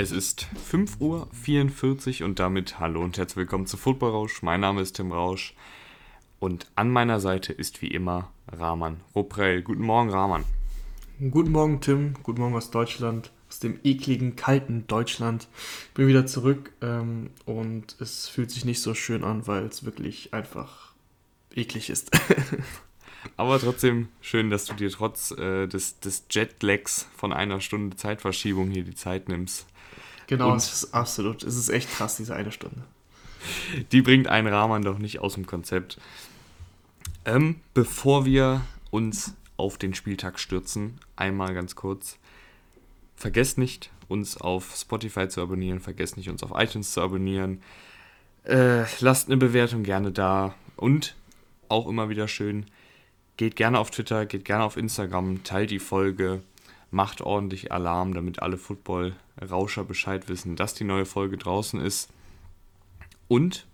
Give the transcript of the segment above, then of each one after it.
Es ist 5.44 Uhr und damit hallo und herzlich willkommen zu Football Rausch. Mein Name ist Tim Rausch und an meiner Seite ist wie immer Rahman Ruprell. Guten Morgen, Rahman. Guten Morgen, Tim. Guten Morgen aus Deutschland, aus dem ekligen, kalten Deutschland. Bin wieder zurück ähm, und es fühlt sich nicht so schön an, weil es wirklich einfach eklig ist. Aber trotzdem schön, dass du dir trotz äh, des, des Jetlags von einer Stunde Zeitverschiebung hier die Zeit nimmst. Genau, und es ist absolut, es ist echt krass, diese eine Stunde. Die bringt einen Rahman doch nicht aus dem Konzept. Ähm, bevor wir uns auf den Spieltag stürzen, einmal ganz kurz. Vergesst nicht, uns auf Spotify zu abonnieren, vergesst nicht, uns auf iTunes zu abonnieren. Äh, lasst eine Bewertung gerne da und auch immer wieder schön, geht gerne auf Twitter, geht gerne auf Instagram, teilt die Folge, macht ordentlich Alarm, damit alle Football-Rauscher Bescheid wissen, dass die neue Folge draußen ist. Und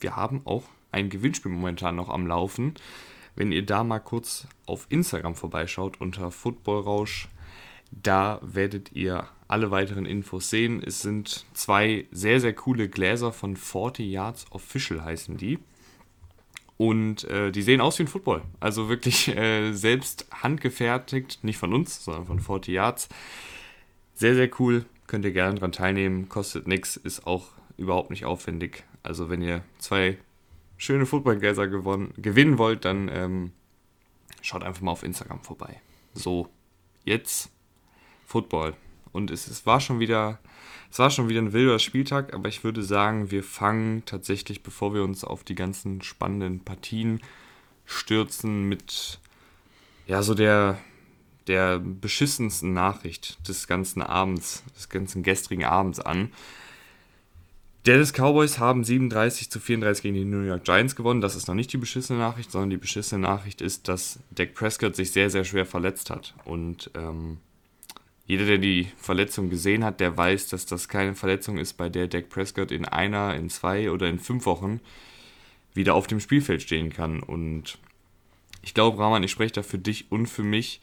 wir haben auch ein Gewinnspiel momentan noch am Laufen. Wenn ihr da mal kurz auf Instagram vorbeischaut unter Footballrausch, da werdet ihr alle weiteren Infos sehen. Es sind zwei sehr, sehr coole Gläser von 40 Yards Official heißen die. Und äh, die sehen aus wie ein Football. Also wirklich äh, selbst handgefertigt, nicht von uns, sondern von 40 Yards. Sehr, sehr cool. Könnt ihr gerne dran teilnehmen. Kostet nichts, ist auch überhaupt nicht aufwendig. Also wenn ihr zwei schöne Footballgläser gewinnen wollt, dann ähm, schaut einfach mal auf Instagram vorbei. So, jetzt Football. Und es, es war schon wieder es war schon wieder ein wilder Spieltag, aber ich würde sagen, wir fangen tatsächlich, bevor wir uns auf die ganzen spannenden Partien stürzen, mit ja, so der, der beschissensten Nachricht des ganzen Abends, des ganzen gestrigen Abends an. Dallas Cowboys haben 37 zu 34 gegen die New York Giants gewonnen. Das ist noch nicht die beschissene Nachricht, sondern die beschissene Nachricht ist, dass Dak Prescott sich sehr, sehr schwer verletzt hat. Und ähm, jeder, der die Verletzung gesehen hat, der weiß, dass das keine Verletzung ist, bei der Dak Prescott in einer, in zwei oder in fünf Wochen wieder auf dem Spielfeld stehen kann. Und ich glaube, Rahman, ich spreche da für dich und für mich.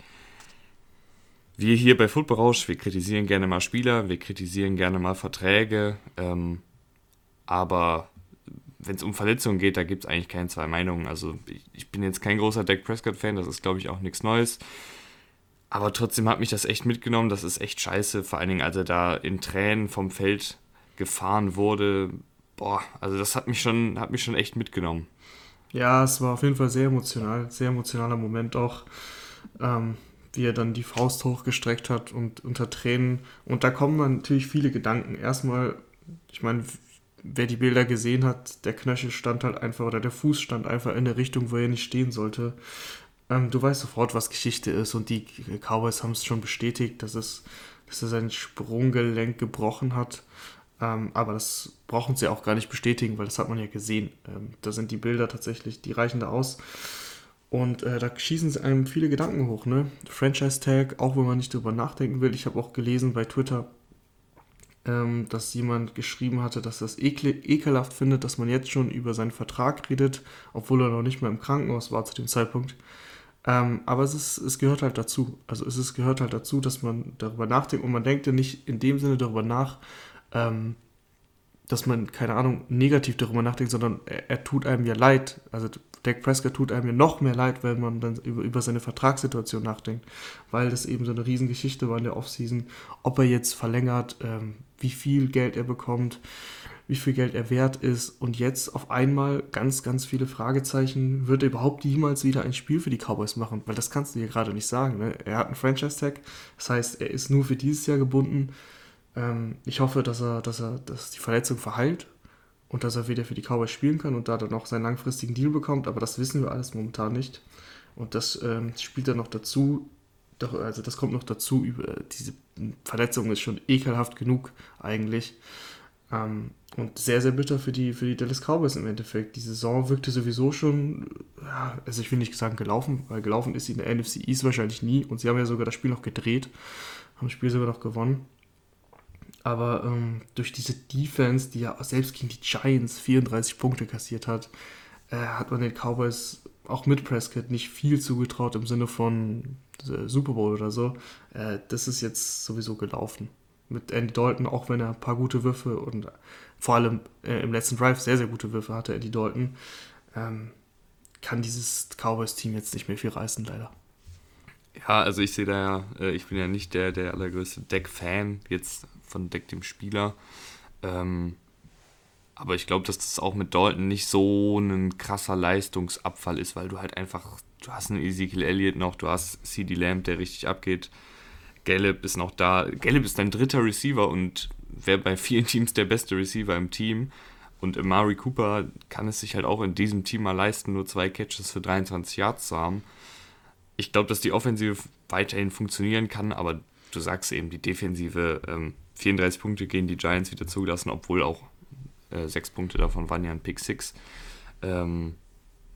Wir hier bei Football Rausch, wir kritisieren gerne mal Spieler, wir kritisieren gerne mal Verträge, ähm, aber wenn es um Verletzungen geht, da gibt es eigentlich keine zwei Meinungen. Also ich, ich bin jetzt kein großer Dak Prescott-Fan, das ist glaube ich auch nichts Neues. Aber trotzdem hat mich das echt mitgenommen. Das ist echt scheiße. Vor allen Dingen, als er da in Tränen vom Feld gefahren wurde. Boah, also das hat mich schon, hat mich schon echt mitgenommen. Ja, es war auf jeden Fall sehr emotional, sehr emotionaler Moment auch, ähm, wie er dann die Faust hochgestreckt hat und unter Tränen. Und da kommen natürlich viele Gedanken. Erstmal, ich meine, wer die Bilder gesehen hat, der Knöchel stand halt einfach oder der Fuß stand einfach in der Richtung, wo er nicht stehen sollte. Ähm, du weißt sofort, was Geschichte ist und die Cowboys haben es schon bestätigt, dass, es, dass er sein Sprunggelenk gebrochen hat. Ähm, aber das brauchen sie auch gar nicht bestätigen, weil das hat man ja gesehen. Ähm, da sind die Bilder tatsächlich, die reichen da aus. Und äh, da schießen sie einem viele Gedanken hoch, ne? Franchise Tag, auch wenn man nicht drüber nachdenken will. Ich habe auch gelesen bei Twitter, ähm, dass jemand geschrieben hatte, dass das ekel ekelhaft findet, dass man jetzt schon über seinen Vertrag redet, obwohl er noch nicht mehr im Krankenhaus war zu dem Zeitpunkt. Ähm, aber es, ist, es gehört halt dazu. Also es ist, gehört halt dazu, dass man darüber nachdenkt und man denkt ja nicht in dem Sinne darüber nach, ähm, dass man, keine Ahnung, negativ darüber nachdenkt, sondern er, er, tut einem ja leid. Also Dak Prescott tut einem ja noch mehr leid, wenn man dann über, über seine Vertragssituation nachdenkt, weil das eben so eine Riesengeschichte war in der Offseason, ob er jetzt verlängert, ähm, wie viel Geld er bekommt, wie viel Geld er wert ist und jetzt auf einmal ganz, ganz viele Fragezeichen. Wird er überhaupt jemals wieder ein Spiel für die Cowboys machen? Weil das kannst du dir gerade nicht sagen. Ne? Er hat einen Franchise-Tag, das heißt, er ist nur für dieses Jahr gebunden. Ähm, ich hoffe, dass er, dass er, dass die Verletzung verheilt und dass er wieder für die Cowboys spielen kann und da dann auch seinen langfristigen Deal bekommt, aber das wissen wir alles momentan nicht. Und das ähm, spielt dann noch dazu, doch, also das kommt noch dazu, über diese Verletzung ist schon ekelhaft genug eigentlich. Ähm, und sehr, sehr bitter für die, für die Dallas Cowboys im Endeffekt. Die Saison wirkte sowieso schon, also ich will nicht sagen gelaufen, weil gelaufen ist sie in der NFC East wahrscheinlich nie. Und sie haben ja sogar das Spiel noch gedreht, haben das Spiel sogar noch gewonnen. Aber ähm, durch diese Defense, die ja selbst gegen die Giants 34 Punkte kassiert hat, äh, hat man den Cowboys auch mit Prescott nicht viel zugetraut im Sinne von äh, Super Bowl oder so. Äh, das ist jetzt sowieso gelaufen. Mit Andy Dalton, auch wenn er ein paar gute Würfe und vor allem äh, im letzten Drive sehr, sehr gute Würfe hatte, Andy Dalton, ähm, kann dieses Cowboys-Team jetzt nicht mehr viel reißen, leider. Ja, also ich sehe da ja, äh, ich bin ja nicht der, der allergrößte Deck-Fan, jetzt von Deck dem Spieler. Ähm, aber ich glaube, dass das auch mit Dalton nicht so ein krasser Leistungsabfall ist, weil du halt einfach, du hast einen Ezekiel Elliott noch, du hast CD Lamb, der richtig abgeht. Gallup ist noch da. Gallup ist dein dritter Receiver und wäre bei vielen Teams der beste Receiver im Team. Und Amari Cooper kann es sich halt auch in diesem Team mal leisten, nur zwei Catches für 23 Yards zu haben. Ich glaube, dass die Offensive weiterhin funktionieren kann, aber du sagst eben, die Defensive, ähm, 34 Punkte gehen die Giants wieder zugelassen, obwohl auch äh, sechs Punkte davon waren ja ein Pick Six. Ähm,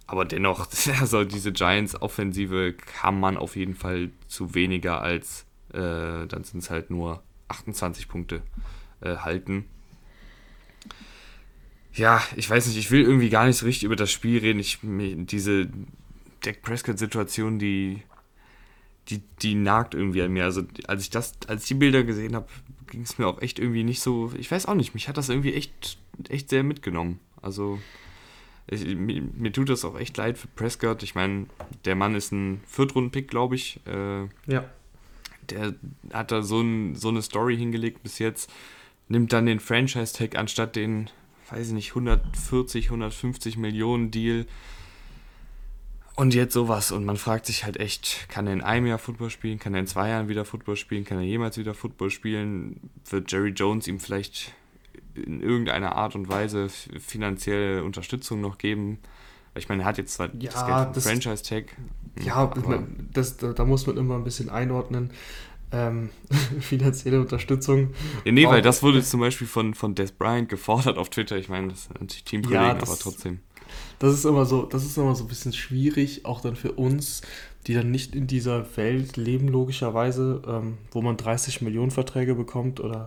aber dennoch, also diese Giants-Offensive kann man auf jeden Fall zu weniger als, äh, dann sind es halt nur 28 Punkte äh, halten. Ja, ich weiß nicht, ich will irgendwie gar nicht so richtig über das Spiel reden. Ich, diese Dak Prescott-Situation, die, die, die nagt irgendwie an mir. Also als ich das, als ich die Bilder gesehen habe, ging es mir auch echt irgendwie nicht so. Ich weiß auch nicht, mich hat das irgendwie echt echt sehr mitgenommen. Also ich, mir, mir, tut das auch echt leid für Prescott. Ich meine, der Mann ist ein Viertrunden-Pick, glaube ich. Äh, ja. Der hat da so, ein, so eine Story hingelegt bis jetzt. Nimmt dann den Franchise-Tag anstatt den, weiß ich nicht, 140, 150 Millionen Deal. Und jetzt sowas. Und man fragt sich halt echt, kann er in einem Jahr Football spielen? Kann er in zwei Jahren wieder Football spielen? Kann er jemals wieder Football spielen? Wird Jerry Jones ihm vielleicht in irgendeiner Art und Weise finanzielle Unterstützung noch geben. Ich meine, er hat jetzt zwar ja, das Geld vom Franchise-Tag. Ja, das, da, da, muss man immer ein bisschen einordnen. Ähm, finanzielle Unterstützung. Ja, nee, weil das wurde zum Beispiel von, von Des Bryant gefordert auf Twitter. Ich meine, das sind natürlich Teamkollegen, ja, das, aber trotzdem. Das ist immer so, das ist immer so ein bisschen schwierig, auch dann für uns, die dann nicht in dieser Welt leben, logischerweise, ähm, wo man 30 Millionen Verträge bekommt oder,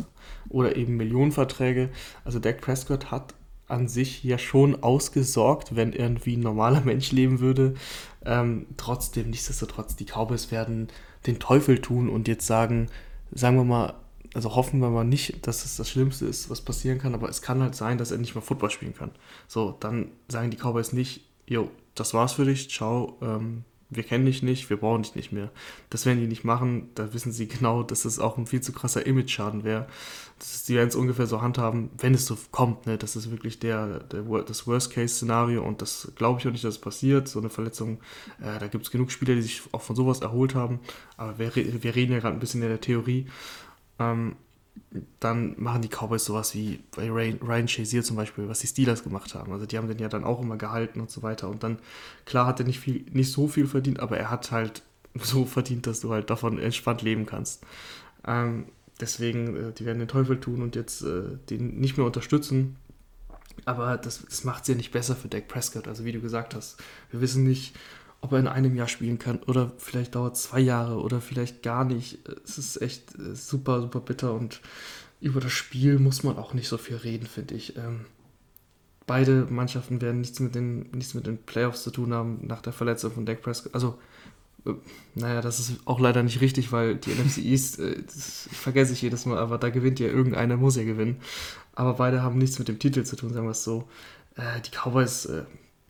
oder eben Millionenverträge. Also Dak Prescott hat an sich ja schon ausgesorgt, wenn er wie ein normaler Mensch leben würde. Ähm, trotzdem, nichtsdestotrotz, die Cowboys werden den Teufel tun und jetzt sagen, sagen wir mal, also hoffen wir mal nicht, dass es das Schlimmste ist, was passieren kann, aber es kann halt sein, dass er nicht mehr Football spielen kann. So, dann sagen die Cowboys nicht, jo, das war's für dich, ciao, ähm, wir kennen dich nicht, wir brauchen dich nicht mehr. Das werden die nicht machen, da wissen sie genau, dass es auch ein viel zu krasser Image-Schaden wäre. Die werden es ungefähr so handhaben, wenn es so kommt, ne? Das ist wirklich der, der das Worst-Case-Szenario und das glaube ich auch nicht, dass es passiert. So eine Verletzung, äh, da gibt es genug Spieler, die sich auch von sowas erholt haben, aber wir, wir reden ja gerade ein bisschen in der Theorie. Ähm, dann machen die Cowboys sowas wie bei Ryan Shazier zum Beispiel, was die Steelers gemacht haben. Also die haben den ja dann auch immer gehalten und so weiter. Und dann, klar hat er nicht, viel, nicht so viel verdient, aber er hat halt so verdient, dass du halt davon entspannt leben kannst. Ähm, deswegen, äh, die werden den Teufel tun und jetzt äh, den nicht mehr unterstützen. Aber das, das macht es ja nicht besser für Dak Prescott. Also wie du gesagt hast, wir wissen nicht, ob er in einem Jahr spielen kann oder vielleicht dauert zwei Jahre oder vielleicht gar nicht. Es ist echt äh, super, super bitter und über das Spiel muss man auch nicht so viel reden, finde ich. Ähm, beide Mannschaften werden nichts mit, den, nichts mit den Playoffs zu tun haben nach der Verletzung von Dak Prescott. Also, äh, naja, das ist auch leider nicht richtig, weil die NFC East, äh, das vergesse ich jedes Mal, aber da gewinnt ja irgendeiner, muss ja gewinnen. Aber beide haben nichts mit dem Titel zu tun, sagen wir es so. Äh, die Cowboys äh,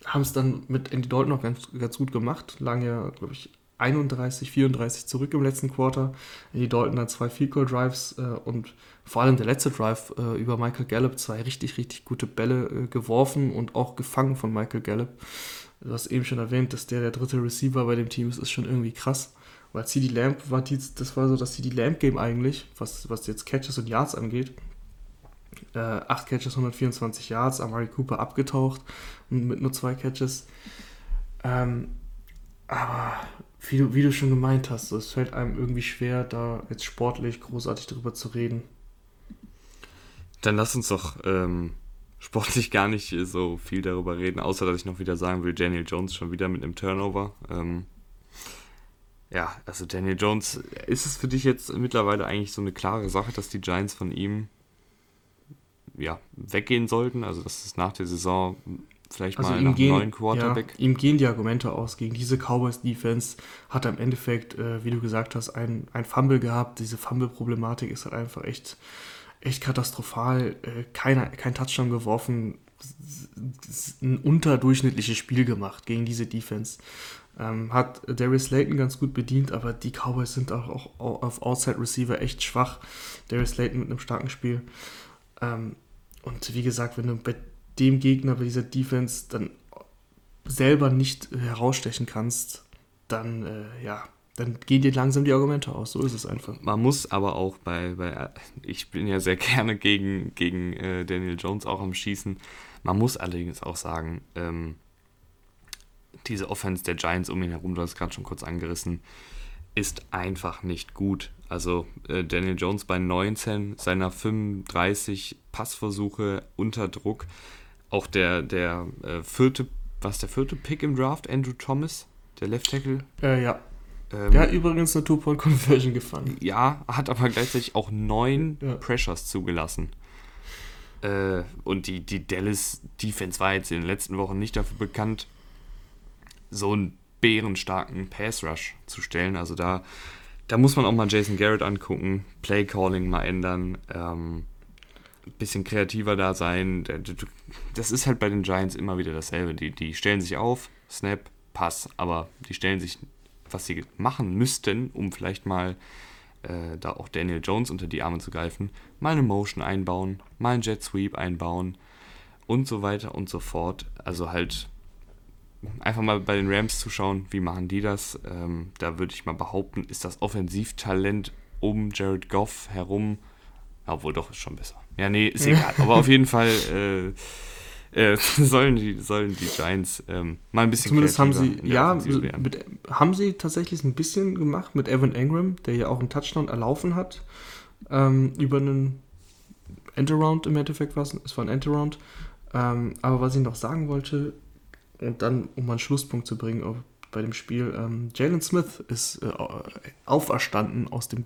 haben es dann mit Andy Dalton noch ganz, ganz gut gemacht. Lagen ja, glaube ich, 31, 34 zurück im letzten Quarter. Andy Dalton dann zwei Field Goal Drives äh, und vor allem der letzte Drive äh, über Michael Gallup zwei richtig, richtig gute Bälle äh, geworfen und auch gefangen von Michael Gallup. Du hast eben schon erwähnt, dass der der dritte Receiver bei dem Team ist, ist schon irgendwie krass. Weil CD Lamp war die, das war so das CD Lamp Game eigentlich, was, was jetzt Catches und Yards angeht. Äh, 8 Catches, 124 Yards, Amari Cooper abgetaucht mit nur zwei Catches. Ähm, aber wie du, wie du schon gemeint hast, so, es fällt einem irgendwie schwer, da jetzt sportlich großartig drüber zu reden. Dann lass uns doch ähm, sportlich gar nicht so viel darüber reden, außer dass ich noch wieder sagen will, Daniel Jones schon wieder mit einem Turnover. Ähm, ja, also Daniel Jones, ist es für dich jetzt mittlerweile eigentlich so eine klare Sache, dass die Giants von ihm ja, weggehen sollten. Also dass es nach der Saison vielleicht Also mal ihm nach gehen, neuen Quarterback. ja, ihm gehen die Argumente aus. Gegen diese Cowboys-Defense hat er im Endeffekt, äh, wie du gesagt hast, ein, ein Fumble gehabt. Diese Fumble-Problematik ist halt einfach echt, echt katastrophal. Äh, keiner, kein Touchdown geworfen. Ein unterdurchschnittliches Spiel gemacht gegen diese Defense. Ähm, hat Darius Slayton ganz gut bedient, aber die Cowboys sind auch, auch auf Outside Receiver echt schwach. Darius Slayton mit einem starken Spiel. Ähm, und wie gesagt, wenn du dem Gegner, bei dieser Defense dann selber nicht herausstechen kannst, dann, äh, ja, dann gehen dir langsam die Argumente aus. So ist es einfach. Man muss aber auch bei, bei ich bin ja sehr gerne gegen, gegen äh, Daniel Jones auch am Schießen. Man muss allerdings auch sagen, ähm, diese Offense der Giants um ihn herum, du hast gerade schon kurz angerissen, ist einfach nicht gut. Also äh, Daniel Jones bei 19 seiner 35 Passversuche unter Druck. Auch der, der äh, vierte, was der vierte Pick im Draft, Andrew Thomas, der Left Tackle. Äh, ja. Ähm, Der hat übrigens eine Two-Point-Conversion gefangen. ja, hat aber gleichzeitig auch neun Ja. Pressures zugelassen. Äh, und die, die Dallas Defense war jetzt in den letzten Wochen nicht dafür bekannt, so einen bärenstarken Pass Rush zu stellen. Also da, da muss man auch mal Jason Garrett angucken, Play Calling mal ändern, ähm, ein bisschen kreativer da sein. Das ist halt bei den Giants immer wieder dasselbe. Die, die stellen sich auf, Snap, Pass, aber die stellen sich, was sie machen müssten, um vielleicht mal äh, da auch Daniel Jones unter die Arme zu greifen, mal eine Motion einbauen, mal einen Jet Sweep einbauen und so weiter und so fort. Also halt einfach mal bei den Rams zuschauen, wie machen die das. Ähm, da würde ich mal behaupten, ist das Offensivtalent um Jared Goff herum, obwohl doch ist schon besser. Ja, nee, ist egal. Aber auf jeden Fall äh, äh, sollen, die, sollen die Giants ähm, mal ein bisschen Zumindest haben sie, ja, mit, haben sie tatsächlich ein bisschen gemacht mit Evan Engram, der ja auch einen Touchdown erlaufen hat. Ähm, über einen Endaround im Endeffekt war es. Es war ein Endaround. Ähm, aber was ich noch sagen wollte, und dann, um mal einen Schlusspunkt zu bringen auf, bei dem Spiel, ähm, Jalen Smith ist äh, auferstanden aus dem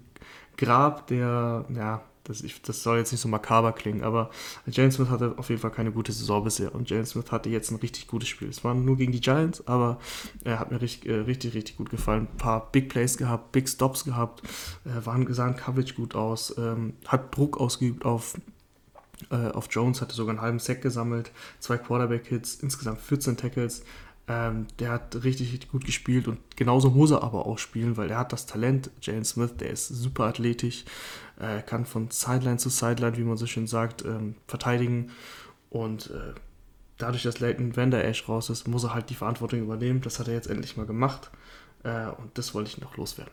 Grab der, ja, das, ich, das soll jetzt nicht so makaber klingen, aber Jalen Smith hatte auf jeden Fall keine gute Saison bisher und Jalen Smith hatte jetzt ein richtig gutes Spiel. Es war nur gegen die Giants, aber er hat mir richtig, äh, richtig, richtig gut gefallen. Ein paar Big Plays gehabt, Big Stops gehabt, äh, waren sahen Coverage gut aus, ähm, hat Druck ausgeübt auf äh, auf Jones, hatte sogar einen halben Sack gesammelt, zwei Quarterback-Hits, insgesamt 14 Tackles. Ähm, der hat richtig, richtig gut gespielt und genauso muss er aber auch spielen, weil er hat das Talent. Jalen Smith, der ist super athletisch, äh, kann von Sideline zu Sideline, wie man so schön sagt, ähm, verteidigen und äh, dadurch, dass Leighton Vander Esch raus ist, muss er halt die Verantwortung übernehmen. Das hat er jetzt endlich mal gemacht äh, und das wollte ich noch loswerden.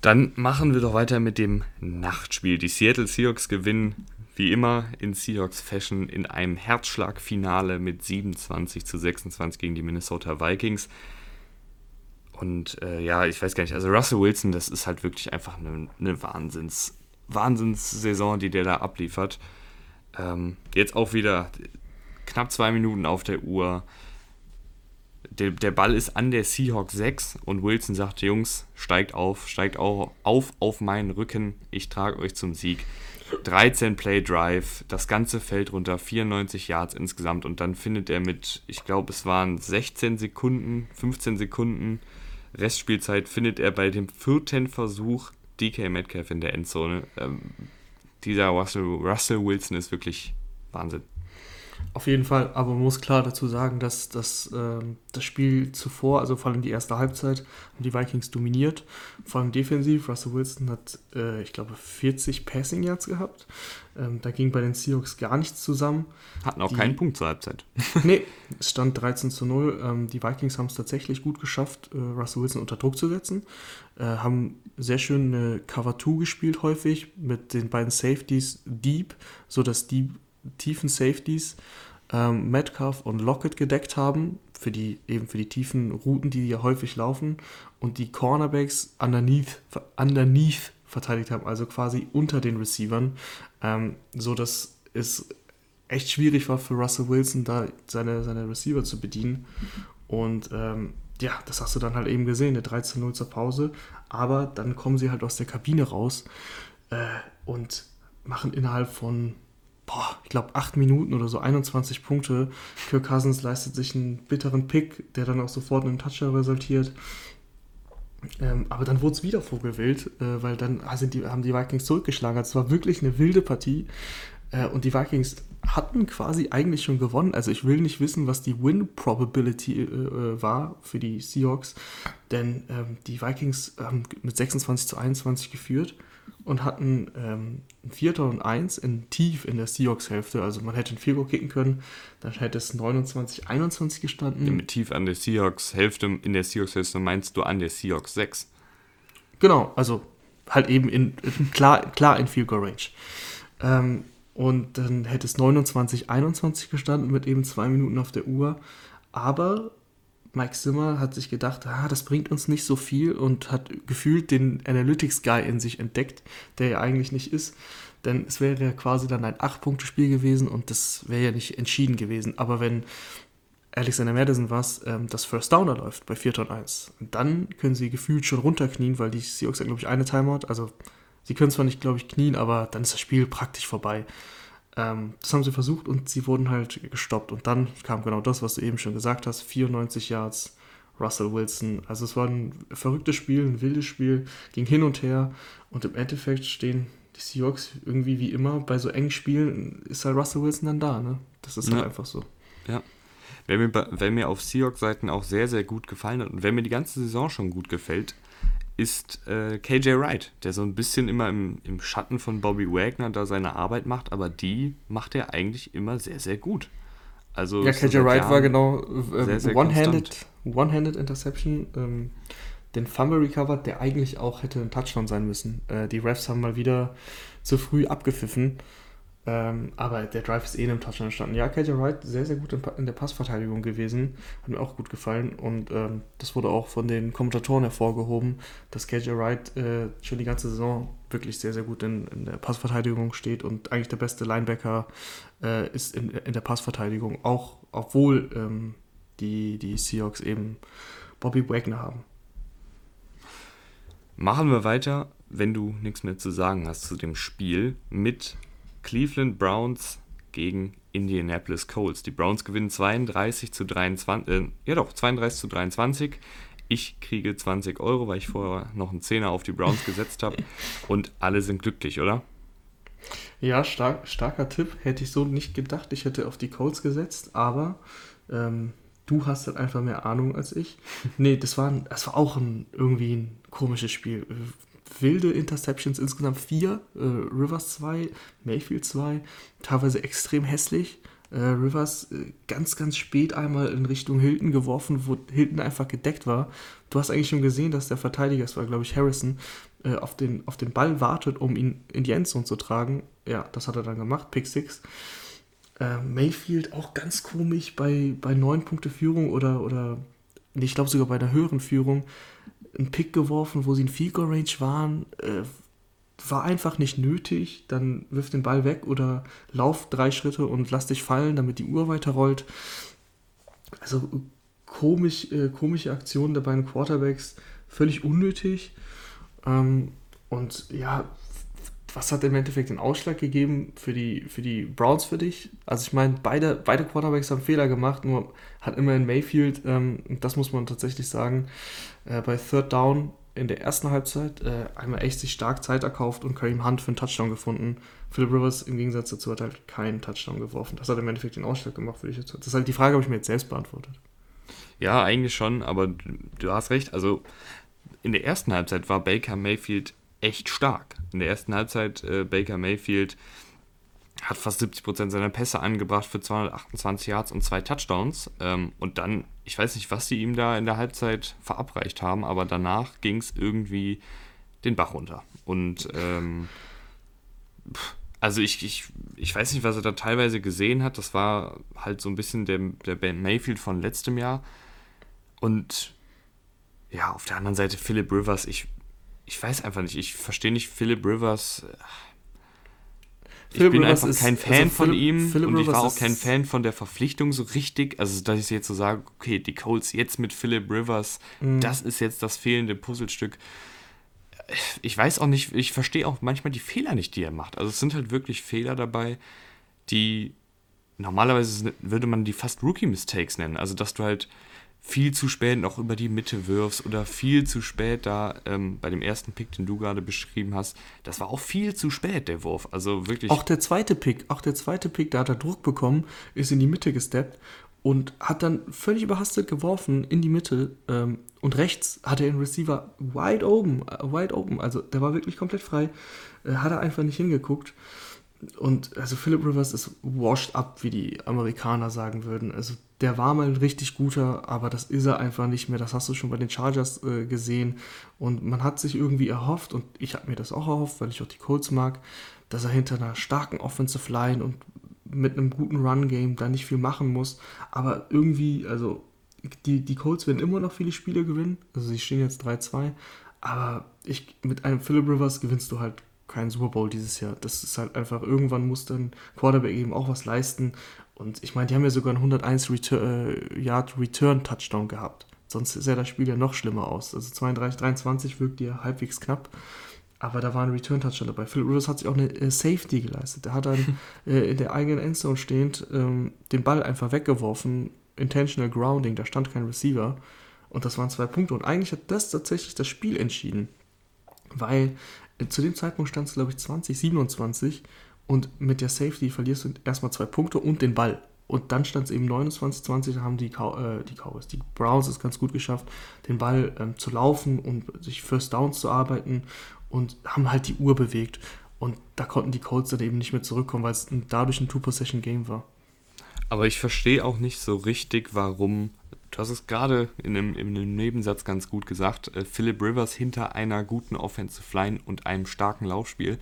Dann machen wir doch weiter mit dem Nachtspiel. Die Seattle Seahawks gewinnen wie immer in Seahawks Fashion in einem Herzschlagfinale mit 27 zu 26 gegen die Minnesota Vikings. Und äh, ja, ich weiß gar nicht, also Russell Wilson, das ist halt wirklich einfach eine, eine Wahnsinns, Wahnsinnssaison, die der da abliefert. Ähm, jetzt auch wieder knapp zwei Minuten auf der Uhr. Der, der Ball ist an der Seahawks 6 und Wilson sagt, Jungs, steigt auf, steigt auch auf auf meinen Rücken, ich trage euch zum Sieg. 13 Play Drive, das ganze Feld runter, 94 Yards insgesamt und dann findet er mit, ich glaube es waren 16 Sekunden, 15 Sekunden Restspielzeit, findet er bei dem vierten Versuch DK Metcalf in der Endzone. Ähm, dieser Russell, Russell Wilson ist wirklich Wahnsinn. Auf jeden Fall, aber man muss klar dazu sagen, dass das, ähm, das Spiel zuvor, also vor allem die erste Halbzeit, haben die Vikings dominiert. Vor allem defensiv. Russell Wilson hat, äh, ich glaube, 40 Passing Yards gehabt. Ähm, da ging bei den Seahawks gar nichts zusammen. Hatten auch Die- keinen Punkt zur Halbzeit. nee, es stand 13 zu 0. Ähm, die Vikings haben es tatsächlich gut geschafft, äh, Russell Wilson unter Druck zu setzen. Äh, haben sehr schön eine Cover 2 gespielt häufig mit den beiden Safeties deep, sodass die tiefen Safeties ähm, Metcalf und Lockett gedeckt haben, für die, eben für die tiefen Routen, die ja häufig laufen, und die Cornerbacks underneath, underneath verteidigt haben, also quasi unter den Receivern, ähm, so dass es echt schwierig war für Russell Wilson, da seine, seine Receiver zu bedienen. Und ähm, ja, das hast du dann halt eben gesehen, eine 13-0 zur Pause. Aber dann kommen sie halt aus der Kabine raus äh, und machen innerhalb von boah, ich glaube, acht Minuten oder so, 21 Punkte. Kirk Cousins leistet sich einen bitteren Pick, der dann auch sofort in einen Touchdown resultiert. Ähm, aber dann wurde es wieder vogelwild, äh, weil dann sind die, haben die Vikings zurückgeschlagen. Also es war wirklich eine wilde Partie. Äh, und die Vikings hatten quasi eigentlich schon gewonnen. Also ich will nicht wissen, was die Win-Probability äh, äh, war für die Seahawks. Denn ähm, die Vikings haben mit 26 zu 21 geführt und hatten ähm, ein Vierter und Eins in tief in der Seahawks-Hälfte. Also man hätte ein Field kicken können, dann hätte es 29, 21 gestanden. Ja, mit tief an der Seahawks-Hälfte, in der Seahawks-Hälfte meinst du an der Seahawks 6. Genau, also halt eben in, in klar, klar in Field Goal Range. Ähm, und dann hätte es 29, 21 gestanden mit eben zwei Minuten auf der Uhr. Aber Mike Zimmer hat sich gedacht, ah, das bringt uns nicht so viel und hat gefühlt den Analytics-Guy in sich entdeckt, der ja eigentlich nicht ist. Denn es wäre ja quasi dann ein 8-Punkte-Spiel gewesen und das wäre ja nicht entschieden gewesen. Aber wenn Alexander Madison was, ähm, das First Downer läuft bei 4 und 1, dann können sie gefühlt schon runterknien, weil die Seahawks glaube ich, eine Timeout. Also sie können zwar nicht, glaube ich, knien, aber dann ist das Spiel praktisch vorbei. Ähm, das haben sie versucht und sie wurden halt gestoppt. Und dann kam genau das, was du eben schon gesagt hast: 94 Yards, Russell Wilson. Also, es war ein verrücktes Spiel, ein wildes Spiel, ging hin und her. Und im Endeffekt stehen die Seahawks irgendwie wie immer bei so engen Spielen, ist halt Russell Wilson dann da. Ne? Das ist halt ja. einfach so. Ja. Wer mir, wer mir auf Seahawks-Seiten auch sehr, sehr gut gefallen hat und wer mir die ganze Saison schon gut gefällt, ist äh, KJ Wright, der so ein bisschen immer im, im Schatten von Bobby Wagner da seine Arbeit macht, aber die macht er eigentlich immer sehr, sehr gut. Also ja, KJ Wright war genau äh, One-Handed One Interception, ähm, den Fumble recovered, der eigentlich auch hätte ein Touchdown sein müssen. Äh, die Refs haben mal wieder zu früh abgepfiffen. Ähm, aber der Drive ist eh in einem Touchdown entstanden. Ja, KJ Wright sehr, sehr gut in, der Passverteidigung gewesen. Hat mir auch gut gefallen. Und ähm, das wurde auch von den Kommentatoren hervorgehoben, dass KJ Wright äh, schon die ganze Saison wirklich sehr, sehr gut in, in der Passverteidigung steht und eigentlich der beste Linebacker äh, ist in, in der Passverteidigung, auch obwohl ähm, die, die Seahawks eben Bobby Wagner haben. Machen wir weiter, wenn du nichts mehr zu sagen hast zu dem Spiel mit Cleveland Browns gegen Indianapolis Colts. Die Browns gewinnen 32 zu 23, äh, ja doch, 32 zu 23. Ich kriege 20 Euro, weil ich vorher noch einen Zehner auf die Browns gesetzt habe. Und alle sind glücklich, oder? Ja, stark, starker Tipp. Hätte ich so nicht gedacht. Ich hätte auf die Colts gesetzt, aber ähm, du hast halt einfach mehr Ahnung als ich. Nee, das war, das war auch ein, irgendwie ein komisches Spiel wilde Interceptions, insgesamt vier. Äh, Rivers 2, Mayfield 2, teilweise extrem hässlich. Äh, Rivers äh, ganz, ganz spät einmal in Richtung Hilton geworfen, wo Hilton einfach gedeckt war. Du hast eigentlich schon gesehen, dass der Verteidiger, das war glaube ich Harrison, äh, auf, den, auf den Ball wartet, um ihn in die Endzone zu tragen. Ja, das hat er dann gemacht, Pick 6. Äh, Mayfield auch ganz komisch bei, bei 9 Punkte Führung oder, oder ich glaube sogar bei einer höheren Führung einen Pick geworfen, wo sie in Field Range waren. Äh, war einfach nicht nötig. Dann wirf den Ball weg oder lauf drei Schritte und lass dich fallen, damit die Uhr weiterrollt. Also komisch, äh, komische Aktionen der beiden Quarterbacks, völlig unnötig. Ähm, und ja, was hat im Endeffekt den Ausschlag gegeben für die, für die Browns für dich? Also ich meine, beide, beide Quarterbacks haben Fehler gemacht, nur hat immer in Mayfield, ähm, das muss man tatsächlich sagen, äh, bei Third Down in der ersten Halbzeit äh, einmal echt sich stark Zeit erkauft und Kareem Hunt für einen Touchdown gefunden. Philip Rivers im Gegensatz dazu hat halt keinen Touchdown geworfen. Das hat im Endeffekt den Ausschlag gemacht, würde ich jetzt. Das ist halt die Frage, habe ich mir jetzt selbst beantwortet. Ja, eigentlich schon, aber du hast recht. Also in der ersten Halbzeit war Baker Mayfield echt stark. In der ersten Halbzeit äh, Baker Mayfield hat fast 70% seiner Pässe angebracht für 228 Yards und zwei Touchdowns. Ähm, und dann, ich weiß nicht, was sie ihm da in der Halbzeit verabreicht haben, aber danach ging es irgendwie den Bach runter. Und ähm, also ich, ich, ich weiß nicht, was er da teilweise gesehen hat. Das war halt so ein bisschen der, der Mayfield von letztem Jahr. Und ja, auf der anderen Seite Philip Rivers, ich, ich weiß einfach nicht, ich verstehe nicht Philip Rivers. Ich Philip bin Rivers einfach kein ist, Fan also von ihm Philip und ich war auch kein Fan von der Verpflichtung so richtig. Also, dass ich jetzt so sage, okay, die Colts jetzt mit Philip Rivers, mhm. das ist jetzt das fehlende Puzzlestück. Ich weiß auch nicht, ich verstehe auch manchmal die Fehler nicht, die er macht. Also, es sind halt wirklich Fehler dabei, die normalerweise würde man die fast Rookie-Mistakes nennen. Also, dass du halt viel zu spät noch über die Mitte wirfst oder viel zu spät da ähm, bei dem ersten Pick, den du gerade beschrieben hast, das war auch viel zu spät, der Wurf. Also wirklich. Auch der zweite Pick, auch der zweite Pick, da hat er Druck bekommen, ist in die Mitte gesteppt und hat dann völlig überhastet geworfen in die Mitte ähm, und rechts hatte er den Receiver wide open, äh, wide open, also der war wirklich komplett frei, äh, hat er einfach nicht hingeguckt und also Philip Rivers ist washed up, wie die Amerikaner sagen würden. Also der war mal ein richtig guter, aber das ist er einfach nicht mehr. Das hast du schon bei den Chargers äh, gesehen. Und man hat sich irgendwie erhofft, und ich habe mir das auch erhofft, weil ich auch die Colts mag, dass er hinter einer starken Offensive Line und mit einem guten Run-Game da nicht viel machen muss. Aber irgendwie, also die, die Colts werden immer noch viele Spiele gewinnen. Also sie stehen jetzt 3-2. Aber ich, mit einem Philip Rivers gewinnst du halt keinen Super Bowl dieses Jahr. Das ist halt einfach, irgendwann muss dann Quarterback eben auch was leisten. Und ich meine, die haben ja sogar einen 101 Retur äh, Yard Return Touchdown gehabt. Sonst sähe das Spiel ja noch schlimmer aus. Also 32, 23 wirkt ja halbwegs knapp. Aber da war ein Return Touchdown dabei. Phil Rivers hat sich auch eine äh, Safety geleistet. Der hat dann äh, in der eigenen Endzone stehend ähm, den Ball einfach weggeworfen. Intentional Grounding, da stand kein Receiver. Und das waren zwei Punkte. Und eigentlich hat das tatsächlich das Spiel entschieden. Weil zu dem Zeitpunkt stand es, glaube ich, 20, 27 und mit der Safety verlierst du erstmal zwei Punkte und den Ball. Und dann stand es eben 29, 20, da haben die, Cow äh, die Cowboys, die Browns es ganz gut geschafft, den Ball ähm, zu laufen und sich First Downs zu arbeiten und haben halt die Uhr bewegt. Und da konnten die Colts dann eben nicht mehr zurückkommen, weil es dadurch ein Two-Possession-Game war. Aber ich verstehe auch nicht so richtig, warum du hast es gerade in einem, in einem, Nebensatz ganz gut gesagt, äh, Philip Rivers hinter einer guten Offensive Line und einem starken Laufspiel.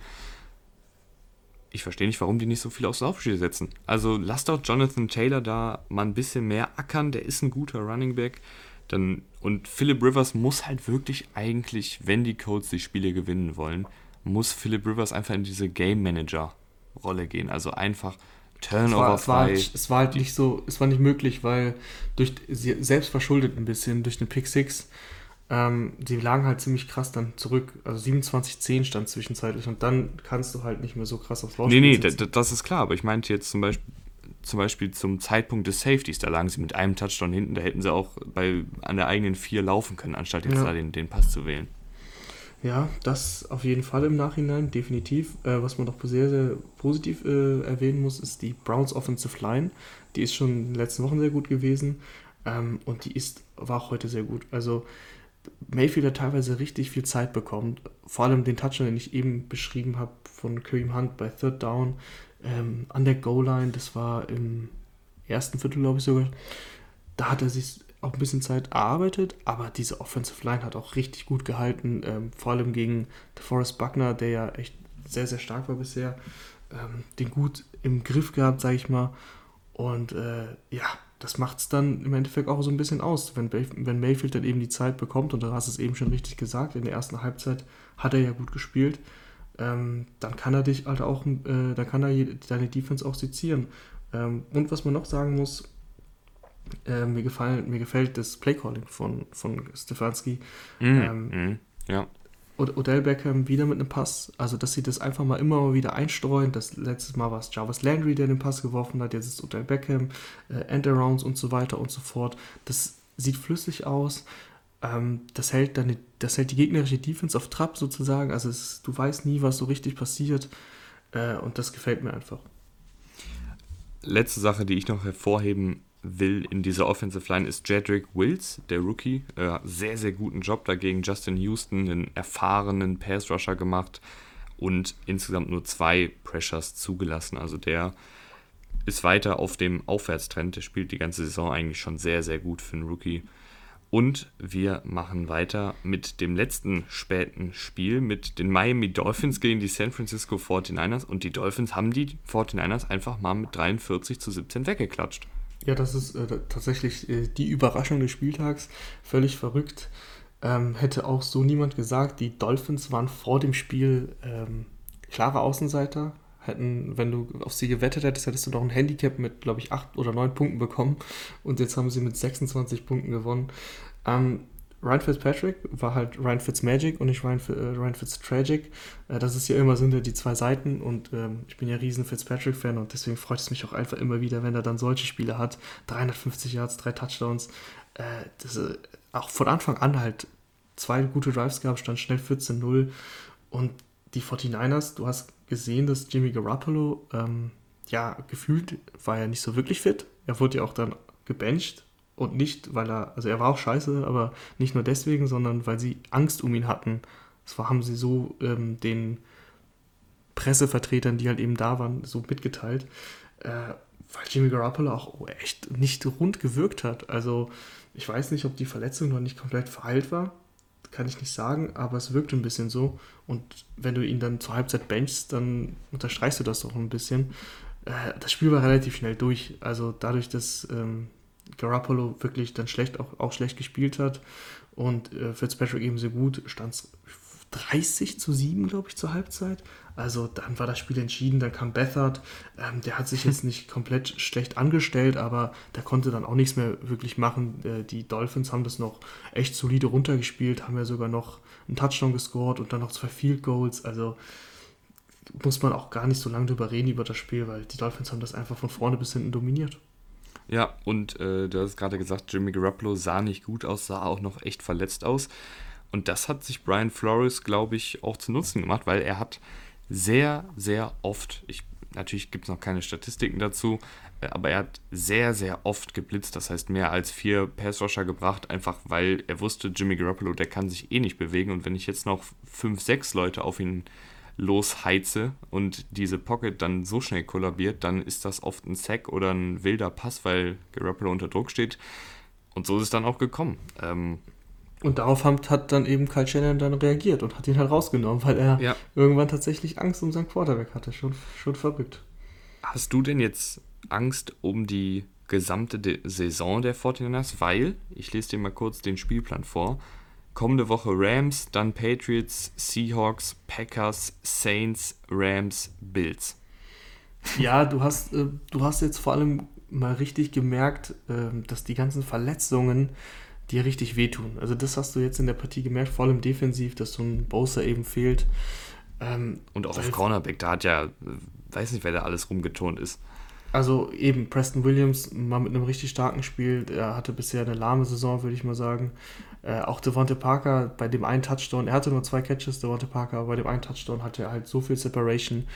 Ich verstehe nicht, warum die nicht so viel aufs Laufspiel setzen. Also lass doch Jonathan Taylor da mal ein bisschen mehr ackern, der ist ein guter Running Back. Dann, und Philip Rivers muss halt wirklich eigentlich, wenn die Colts die Spiele gewinnen wollen, muss Philip Rivers einfach in diese Game Manager Rolle gehen. Also einfach Turnover es war, es war, halt, es war halt nicht so, es war nicht möglich, weil durch sie selbst verschuldet ein bisschen durch den Pick 6. Ähm, die lagen halt ziemlich krass dann zurück. Also 27-10 stand zwischenzeitlich und dann kannst du halt nicht mehr so krass aufs Laufspiel Nee, nee, das ist klar, aber ich meinte jetzt zum Beispiel, zum Beispiel zum Zeitpunkt des Safeties, da lagen sie mit einem Touchdown hinten, da hätten sie auch bei, an der eigenen vier laufen können, anstatt jetzt ja. da den, den Pass zu wählen. Ja, das auf jeden Fall im Nachhinein, definitiv. Äh, was man doch sehr, sehr positiv äh, erwähnen muss, ist die Browns Offensive Line. Die ist schon in den letzten Wochen sehr gut gewesen ähm, und die ist, war auch heute sehr gut. Also Mayfield hat teilweise richtig viel Zeit bekommen. Vor allem den Touchdown, den ich eben beschrieben habe von Kareem Hunt bei Third Down ähm, an der Goal-Line. Das war im ersten Viertel, glaube ich sogar. Da hat er sich auch ein bisschen Zeit erarbeitet, aber diese Offensive Line hat auch richtig gut gehalten, ähm, vor allem gegen DeForest Buckner, der ja echt sehr, sehr stark war bisher, ähm, den gut im Griff gehabt, sage ich mal. Und äh, ja, das macht es dann im Endeffekt auch so ein bisschen aus, wenn, wenn Mayfield dann eben die Zeit bekommt, und du hast es eben schon richtig gesagt, in der ersten Halbzeit hat er ja gut gespielt, ähm, dann kann er dich halt auch, äh, dann kann er deine Defense auch sezieren. Ähm, und was man noch sagen muss, äh, mir, gefallen, mir gefällt das Playcalling von, von Stefanski. Mm, ähm, mm, ja. Odell Beckham wieder mit einem Pass. Also, dass sie das einfach mal immer wieder einstreuen. Das letzte Mal war es Jarvis Landry, der den Pass geworfen hat. Jetzt ist Odell Beckham, äh, Endarounds und so weiter und so fort. Das sieht flüssig aus. Ähm, das, hält dann, das hält die gegnerische Defense auf Trab sozusagen. Also, es, du weißt nie, was so richtig passiert. Äh, und das gefällt mir einfach. Letzte Sache, die ich noch hervorheben will in dieser Offensive Line ist Jedrick Wills, der Rookie. Äh, sehr, sehr guten Job dagegen. Justin Houston, einen erfahrenen Pass-Rusher gemacht und insgesamt nur zwei Pressures zugelassen. Also der ist weiter auf dem Aufwärtstrend. Der spielt die ganze Saison eigentlich schon sehr, sehr gut für einen Rookie. Und wir machen weiter mit dem letzten späten Spiel mit den Miami Dolphins gegen die San Francisco 49ers. Und die Dolphins haben die 49ers einfach mal mit 43 zu 17 weggeklatscht. Ja, das ist äh, tatsächlich äh, die Überraschung des Spieltags. Völlig verrückt. Ähm, hätte auch so niemand gesagt. Die Dolphins waren vor dem Spiel ähm, klare Außenseiter. Hätten, wenn du auf sie gewettet hättest, hättest du noch ein Handicap mit, glaube ich, 8 oder 9 Punkten bekommen. Und jetzt haben sie mit 26 Punkten gewonnen. Ähm, Ryan Fitzpatrick war halt Ryan Fitzmagic und nicht Ryan, äh, Ryan Fitztragic. Äh, das ist ja immer, sind ja die zwei Seiten und ähm, ich bin ja riesen Fitzpatrick-Fan und deswegen freut es mich auch einfach immer wieder, wenn er dann solche Spiele hat. 350 Yards, drei Touchdowns. Äh, das, äh, auch von Anfang an halt zwei gute Drives gab, stand schnell 14-0 und die 49ers, du hast gesehen, dass Jimmy Garoppolo, ähm, ja, gefühlt war er nicht so wirklich fit. Er wurde ja auch dann gebencht und nicht, weil er, also er war auch scheiße, aber nicht nur deswegen, sondern weil sie Angst um ihn hatten. Das haben sie so ähm, den Pressevertretern, die halt eben da waren, so mitgeteilt, äh, weil Jimmy Garoppolo auch echt nicht rund gewirkt hat. Also ich weiß nicht, ob die Verletzung noch nicht komplett verheilt war, kann ich nicht sagen, aber es wirkt ein bisschen so. Und wenn du ihn dann zur Halbzeit benchst, dann unterstreichst du das doch ein bisschen. Äh, das Spiel war relativ schnell durch. Also dadurch, dass ähm, Garoppolo wirklich dann schlecht auch, auch schlecht gespielt hat und äh, Fitzpatrick eben so gut, stand es 30 zu 7, glaube ich, zur Halbzeit. Also dann war das Spiel entschieden, dann kam Bethard, ähm, der hat sich jetzt nicht komplett schlecht angestellt, aber der konnte dann auch nichts mehr wirklich machen. Äh, die Dolphins haben das noch echt solide runtergespielt, haben ja sogar noch einen Touchdown gescored und dann noch zwei Field Goals. Also muss man auch gar nicht so lange drüber reden über das Spiel, weil die Dolphins haben das einfach von vorne bis hinten dominiert. Ja, und äh, du hast gerade gesagt, Jimmy Garoppolo sah nicht gut aus, sah auch noch echt verletzt aus. Und das hat sich Brian Flores, glaube ich, auch zu Nutzen gemacht, weil er hat sehr, sehr oft, ich, natürlich gibt es noch keine Statistiken dazu, äh, aber er hat sehr, sehr oft geblitzt, das heißt mehr als vier Passrusher gebracht, einfach weil er wusste, Jimmy Garoppolo, der kann sich eh nicht bewegen und wenn ich jetzt noch fünf, sechs Leute auf ihn losheize und diese Pocket dann so schnell kollabiert, dann ist das oft ein Sack oder ein wilder Pass, weil Garoppolo unter Druck steht. Und so ist es dann auch gekommen. Ähm, und darauf hat, dann eben Kyle Shannon dann reagiert und hat ihn halt rausgenommen, weil er ja. irgendwann tatsächlich Angst um seinen Quarterback hatte. Schon, schon verrückt. Hast du denn jetzt Angst um die gesamte De Saison der 49ers? Weil, ich lese dir mal kurz den Spielplan vor. Kommende Woche Rams, dann Patriots, Seahawks, Packers, Saints, Rams, Bills. Ja, du hast, äh, du hast jetzt vor allem mal richtig gemerkt, äh, dass die ganzen Verletzungen dir richtig wehtun. Also das hast du jetzt in der Partie gemerkt, vor allem defensiv, dass so ein Bowser eben fehlt. Ähm, Und auch auf Cornerback, da hat ja, weiß nicht, wer da alles rumgeturnt ist. Also eben Preston Williams mal mit einem richtig starken Spiel. Er hatte bisher eine lahme Saison, würde ich mal sagen. Äh, auch Devonte Parker bei dem einen Touchdown, er hatte nur zwei Catches, Devonte Parker, aber bei dem einen Touchdown hatte er halt so viel Separation.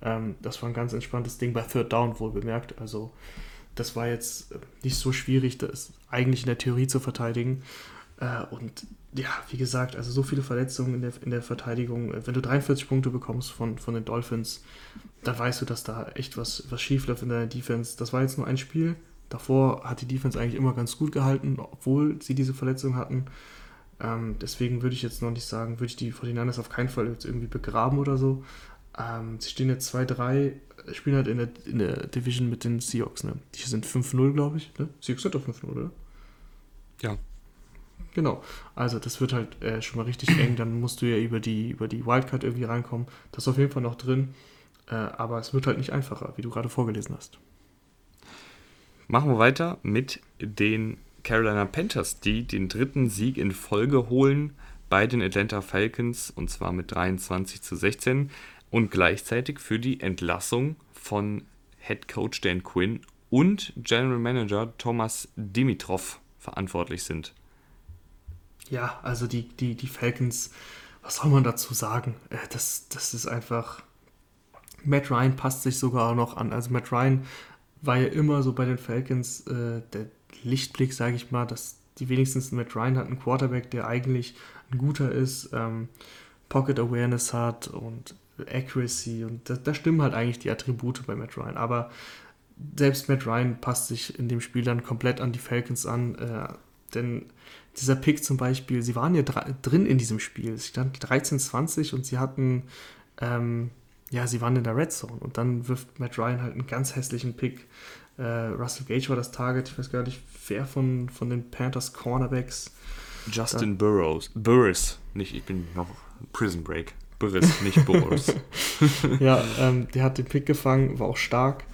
Ähm, das war ein ganz entspanntes Ding bei Third Down wohl bemerkt. Also das war jetzt nicht so schwierig, das eigentlich in der Theorie zu verteidigen. Äh, und ja, wie gesagt, also so viele Verletzungen in der, in der Verteidigung. Wenn du 43 Punkte bekommst von, von den Dolphins, dann weißt du, dass da echt was, was schief läuft in deiner Defense. Das war jetzt nur ein Spiel. Davor hat die Defense eigentlich immer ganz gut gehalten, obwohl sie diese Verletzung hatten. Ähm, deswegen würde ich jetzt noch nicht sagen, würde ich die 49ers auf keinen Fall jetzt irgendwie begraben oder so. Ähm, sie stehen jetzt 2-3, spielen halt in der, in der Division mit den Seahawks. Ne? Die sind 5-0, glaube ich. Ne? Seahawks sind doch 5-0, oder? Ja. Genau. Also das wird halt äh, schon mal richtig eng. Dann musst du ja über die, über die Wildcard irgendwie reinkommen. Das ist auf jeden Fall noch drin. Äh, aber es wird halt nicht einfacher, wie du gerade vorgelesen hast. Machen wir weiter mit den Carolina Panthers, die den dritten Sieg in Folge holen bei den Atlanta Falcons und zwar mit 23 zu 16 und gleichzeitig für die Entlassung von Head Coach Dan Quinn und General Manager Thomas Dimitrov verantwortlich sind. Ja, also die, die, die Falcons, was soll man dazu sagen? Äh, das, das ist einfach. Matt Ryan passt sich sogar noch an. Also Matt Ryan war ja immer so bei den Falcons äh, der Lichtblick, sage ich mal, dass die wenigstens Matt Ryan hat einen Quarterback, der eigentlich ein guter ist, ähm, Pocket Awareness hat und Accuracy und da, da, stimmen halt eigentlich die Attribute bei Matt Ryan. Aber selbst Matt Ryan passt sich in dem Spiel dann komplett an die Falcons an, äh, denn dieser Pick zum Beispiel, sie waren ja drin in diesem Spiel. Es stand 13-20 und sie hatten, ähm, ja, sie waren in der Red Zone und dann wirft Matt Ryan halt einen ganz hässlichen Pick. Äh, Russell Gage war das Target, ich weiß gar nicht, wer von, von den Panthers Cornerbacks. Justin da, Burrows. Burris, nicht, ich bin noch Prison Break. Burris, nicht Burris. ja, ähm, der hat den Pick gefangen, war auch stark.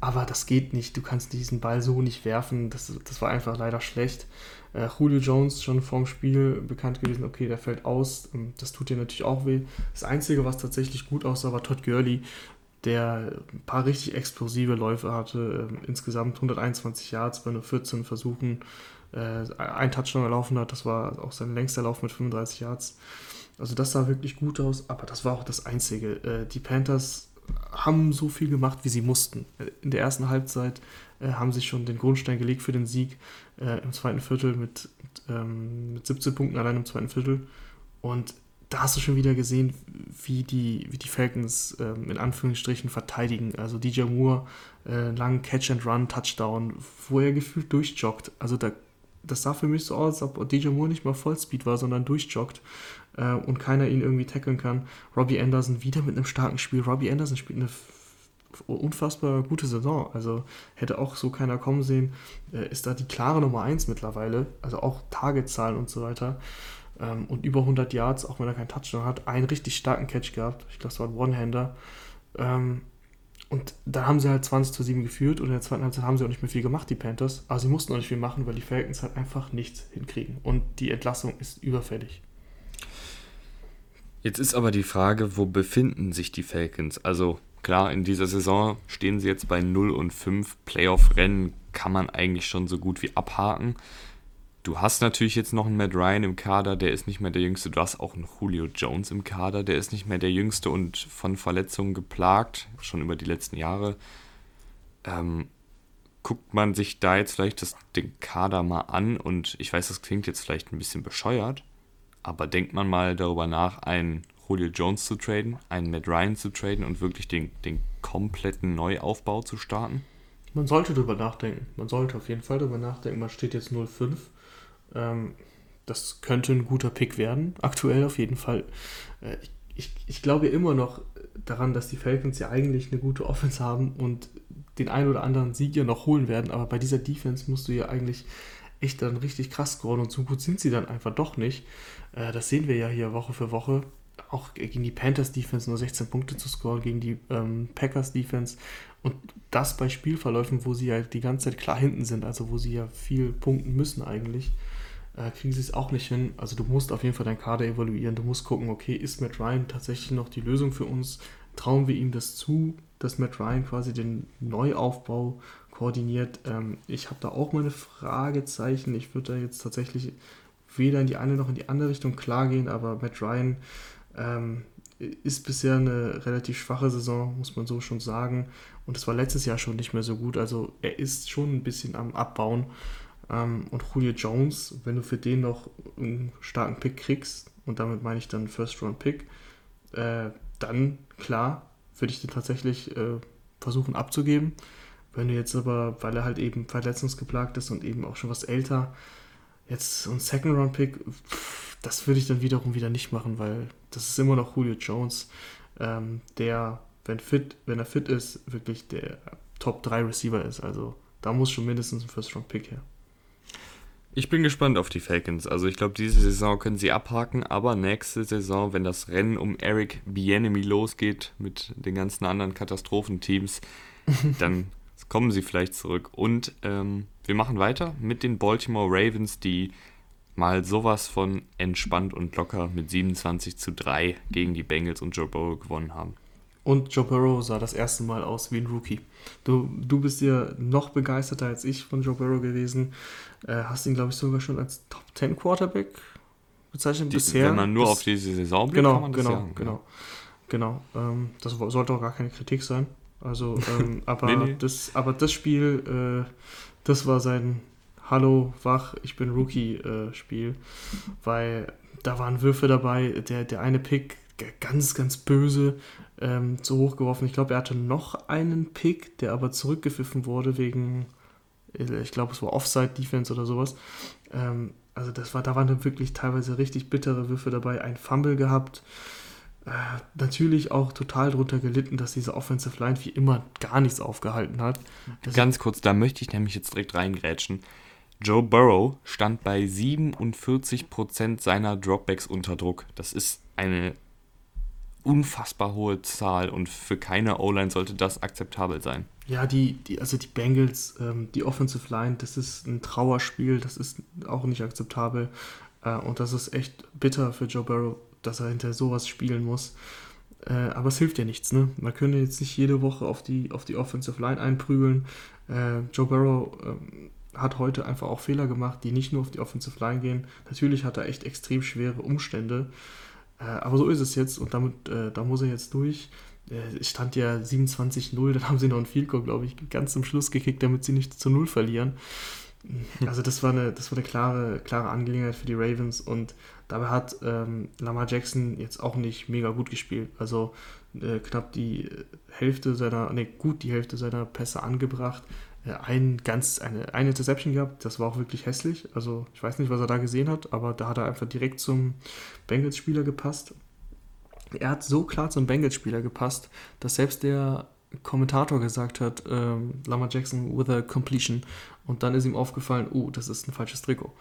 Aber das geht nicht. Du kannst diesen Ball so nicht werfen. Das, das war einfach leider schlecht. Äh, Julio Jones schon vorm Spiel bekannt gewesen, okay, der fällt aus. Ähm, das tut dir natürlich auch weh. Das Einzige, was tatsächlich gut aussah, war Todd Gurley, der ein paar richtig explosive Läufe hatte. Äh, insgesamt 121 Yards bei nur 14 Versuchen. Äh, ein Touchdown gelaufen hat, das war auch sein längster Lauf mit 35 Yards. Also das sah wirklich gut aus, aber das war auch das Einzige. Äh, die Panthers haben so viel gemacht, wie sie mussten. In der ersten Halbzeit äh, haben sie schon den Grundstein gelegt für den Sieg äh, im zweiten Viertel mit, ähm, mit 17 Punkten allein im zweiten Viertel. Und da hast du schon wieder gesehen, wie die, wie die Falcons ähm, in Anführungsstrichen verteidigen. Also DJ Moore, äh, langen Catch-and-Run-Touchdown, wo er gefühlt durchjoggt. Also da, das sah für mich so aus, als ob DJ Moore nicht mal Vollspeed war, sondern durchjoggt äh, und keiner ihn irgendwie tackeln kann. Robbie Anderson wieder mit einem starken Spiel. Robbie Anderson spielt eine unfassbar gute Saison. Also hätte auch so keiner kommen sehen. Äh, ist da die klare Nummer 1 mittlerweile. Also auch Targetzahlen und so weiter. Ähm, und über 100 Yards, auch wenn er keinen Touchdown hat. Einen richtig starken Catch gehabt. Ich glaube, es war ein One-Hander. Ähm, und da haben sie halt 20 zu 7 geführt und in der zweiten Halbzeit haben sie auch nicht mehr viel gemacht, die Panthers. Aber sie mussten auch nicht viel machen, weil die Falcons halt einfach nichts hinkriegen. Und die Entlassung ist überfällig. Jetzt ist aber die Frage, wo befinden sich die Falcons? Also Klar, in dieser Saison stehen sie jetzt bei 0 und 5. Playoff-Rennen kann man eigentlich schon so gut wie abhaken. Du hast natürlich jetzt noch einen Matt Ryan im Kader, der ist nicht mehr der Jüngste. Du hast auch einen Julio Jones im Kader, der ist nicht mehr der Jüngste und von Verletzungen geplagt, schon über die letzten Jahre. Ähm, guckt man sich da jetzt vielleicht das, den Kader mal an und ich weiß, das klingt jetzt vielleicht ein bisschen bescheuert, aber denkt man mal darüber nach, einen Julio Jones zu traden, einen Matt Ryan zu traden und wirklich den, den kompletten Neuaufbau zu starten? Man sollte darüber nachdenken. Man sollte auf jeden Fall darüber nachdenken. Man steht jetzt 0-5. Ähm, das könnte ein guter Pick werden. Aktuell auf jeden Fall. Äh, ich, ich, ich glaube immer noch daran, dass die Falcons ja eigentlich eine gute Offense haben und den einen oder anderen Sieg ja noch holen werden. Aber bei dieser Defense musst du ja eigentlich echt dann richtig krass scoren und so gut sind sie dann einfach doch nicht. Äh, das sehen wir ja hier Woche für Woche auch gegen die Panthers Defense nur 16 Punkte zu scoren, gegen die ähm, Packers Defense und das bei Spielverläufen, wo sie ja die ganze Zeit klar hinten sind, also wo sie ja viel punkten müssen eigentlich, äh, kriegen sie es auch nicht hin. Also du musst auf jeden Fall deinen Kader evaluieren, du musst gucken, okay, ist Matt Ryan tatsächlich noch die Lösung für uns? Trauen wir ihm das zu, dass Matt Ryan quasi den Neuaufbau koordiniert? Ähm, ich habe da auch meine Fragezeichen. Ich würde da jetzt tatsächlich weder in die eine noch in die andere Richtung klar gehen, aber Matt Ryan ähm, ist bisher eine relativ schwache Saison, muss man so schon sagen. Und es war letztes Jahr schon nicht mehr so gut. Also er ist schon ein bisschen am Abbauen. Ähm, und Julio Jones, wenn du für den noch einen starken Pick kriegst, und damit meine ich dann First-Round-Pick, äh, dann klar, würde ich den tatsächlich äh, versuchen abzugeben. Wenn du jetzt aber, weil er halt eben verletzungsgeplagt ist und eben auch schon was älter, jetzt so ein Second-Round-Pick, das würde ich dann wiederum wieder nicht machen, weil das ist immer noch Julio Jones, ähm, der, wenn fit, wenn er fit ist, wirklich der Top 3 Receiver ist. Also da muss schon mindestens ein First-Round-Pick her. Ich bin gespannt auf die Falcons. Also ich glaube, diese Saison können sie abhaken, aber nächste Saison, wenn das Rennen um Eric Bienemy losgeht mit den ganzen anderen Katastrophenteams, dann kommen sie vielleicht zurück. Und ähm, wir machen weiter mit den Baltimore Ravens, die mal sowas von entspannt und locker mit 27 zu 3 gegen die Bengals und Joe Burrow gewonnen haben. Und Joe Burrow sah das erste Mal aus wie ein Rookie. Du, du bist ja noch begeisterter als ich von Joe Burrow gewesen. Äh, hast ihn, glaube ich, sogar schon als Top 10 Quarterback bezeichnet die, bisher. Wenn man nur bis, auf diese Saison blickt, genau, kann man das genau, sagen. Genau, genau. Ähm, das sollte auch gar keine Kritik sein. Also, ähm, aber, nee, nee. Das, aber das Spiel, äh, das war sein Hallo, wach, ich bin Rookie-Spiel, äh, weil da waren Würfe dabei. Der, der eine Pick, ganz, ganz böse, ähm, zu hoch geworfen. Ich glaube, er hatte noch einen Pick, der aber zurückgepfiffen wurde wegen, äh, ich glaube, es war Offside-Defense oder sowas. Ähm, also das war, da waren dann wirklich teilweise richtig bittere Würfe dabei. Ein Fumble gehabt. Äh, natürlich auch total drunter gelitten, dass diese Offensive Line wie immer gar nichts aufgehalten hat. Das Ganz kurz, da möchte ich nämlich jetzt direkt reingrätschen. Joe Burrow stand bei 47% seiner Dropbacks unter Druck. Das ist eine unfassbar hohe Zahl und für keine O-Line sollte das akzeptabel sein. Ja, die, die, also die Bengals, ähm, die Offensive Line, das ist ein Trauerspiel, das ist auch nicht akzeptabel. Äh, und das ist echt bitter für Joe Burrow, dass er hinter sowas spielen muss. Äh, aber es hilft ja nichts, ne? Man könnte jetzt nicht jede Woche auf die, auf die Offensive Line einprügeln. Äh, Joe Burrow ähm, hat heute einfach auch Fehler gemacht, die nicht nur auf die Offensive Line gehen. Natürlich hat er echt extrem schwere Umstände. Äh, aber so ist es jetzt und damit, äh, da muss er jetzt durch. Äh, es stand ja 27-0, dann haben sie noch ein Field Goal, glaube ich, ganz zum Schluss gekickt, damit sie nicht zu Null verlieren. Also das war eine, das war eine klare, klare Angelegenheit für die Ravens und dabei hat ähm, Lamar Jackson jetzt auch nicht mega gut gespielt. Also äh, knapp die Hälfte seiner, ne, gut die Hälfte seiner Pässe angebracht. Äh, ein ganz, eine, eine Interception gehabt, das war auch wirklich hässlich. Also ich weiß nicht, was er da gesehen hat, aber da hat er einfach direkt zum Bengals-Spieler gepasst. Er hat so klar zum Bengals-Spieler gepasst, dass selbst der Kommentator gesagt hat, ähm, Lamar Jackson with a completion. Und dann ist ihm aufgefallen, oh, das ist ein falsches Trikot.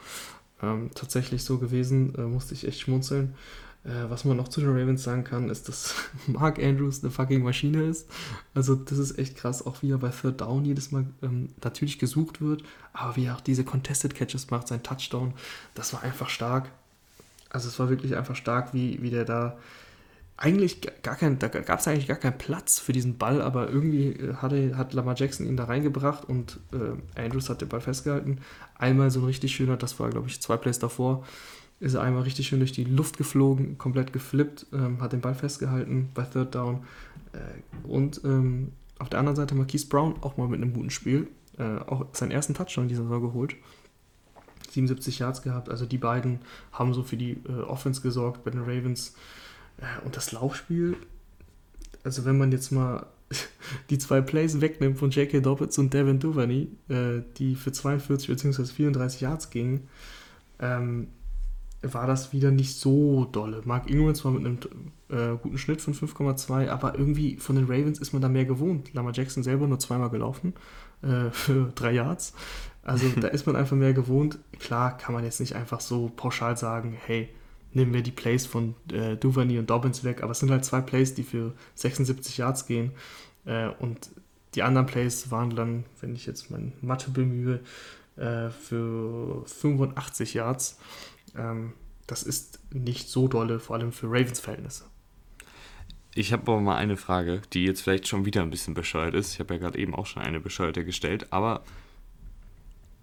Ähm, tatsächlich so gewesen, äh, musste ich echt schmunzeln. Äh, was man noch zu den Ravens sagen kann, ist, dass Mark Andrews eine fucking Maschine ist. Also das ist echt krass, auch wie er bei Third Down jedes Mal ähm, natürlich gesucht wird, aber wie er auch diese Contested Catches macht, sein Touchdown, das war einfach stark. Also es war wirklich einfach stark, wie, wie der da eigentlich gar kein, da gab es eigentlich gar keinen Platz für diesen Ball, aber irgendwie äh, hatte, hat Lamar Jackson ihn da reingebracht und äh, Andrews hat den Ball festgehalten. Einmal so ein richtig schöner, das war glaube ich zwei Plays davor, ist er einmal richtig schön durch die Luft geflogen, komplett geflippt, ähm, hat den Ball festgehalten bei Third Down. Äh, und ähm, auf der anderen Seite Marquise Brown auch mal mit einem guten Spiel, äh, auch seinen ersten Touchdown in dieser Saison geholt. 77 Yards gehabt, also die beiden haben so für die äh, Offense gesorgt bei den Ravens. Und das Laufspiel, also wenn man jetzt mal die zwei Plays wegnimmt von J.K. Dobbins und Devin Duvernay, äh, die für 42 bzw. 34 Yards gingen, ähm, war das wieder nicht so dolle. Mark Ingram zwar mit einem äh, guten Schnitt von 5,2, aber irgendwie von den Ravens ist man da mehr gewohnt. Lamar Jackson selber nur zweimal gelaufen äh, für drei Yards. Also da ist man einfach mehr gewohnt. Klar kann man jetzt nicht einfach so pauschal sagen, hey, nehmen wir die Plays von äh, Duvernay und Dobbins weg, aber es sind halt zwei Plays, die für 76 Yards gehen äh, und die anderen Plays waren dann, wenn ich jetzt meine Mathe bemühe, äh, für 85 Yards. Ähm, das ist nicht so dolle, vor allem für Ravens Verhältnisse. Ich habe aber mal eine Frage, die jetzt vielleicht schon wieder ein bisschen bescheuert ist. Ich habe ja gerade eben auch schon eine bescheuerte gestellt, aber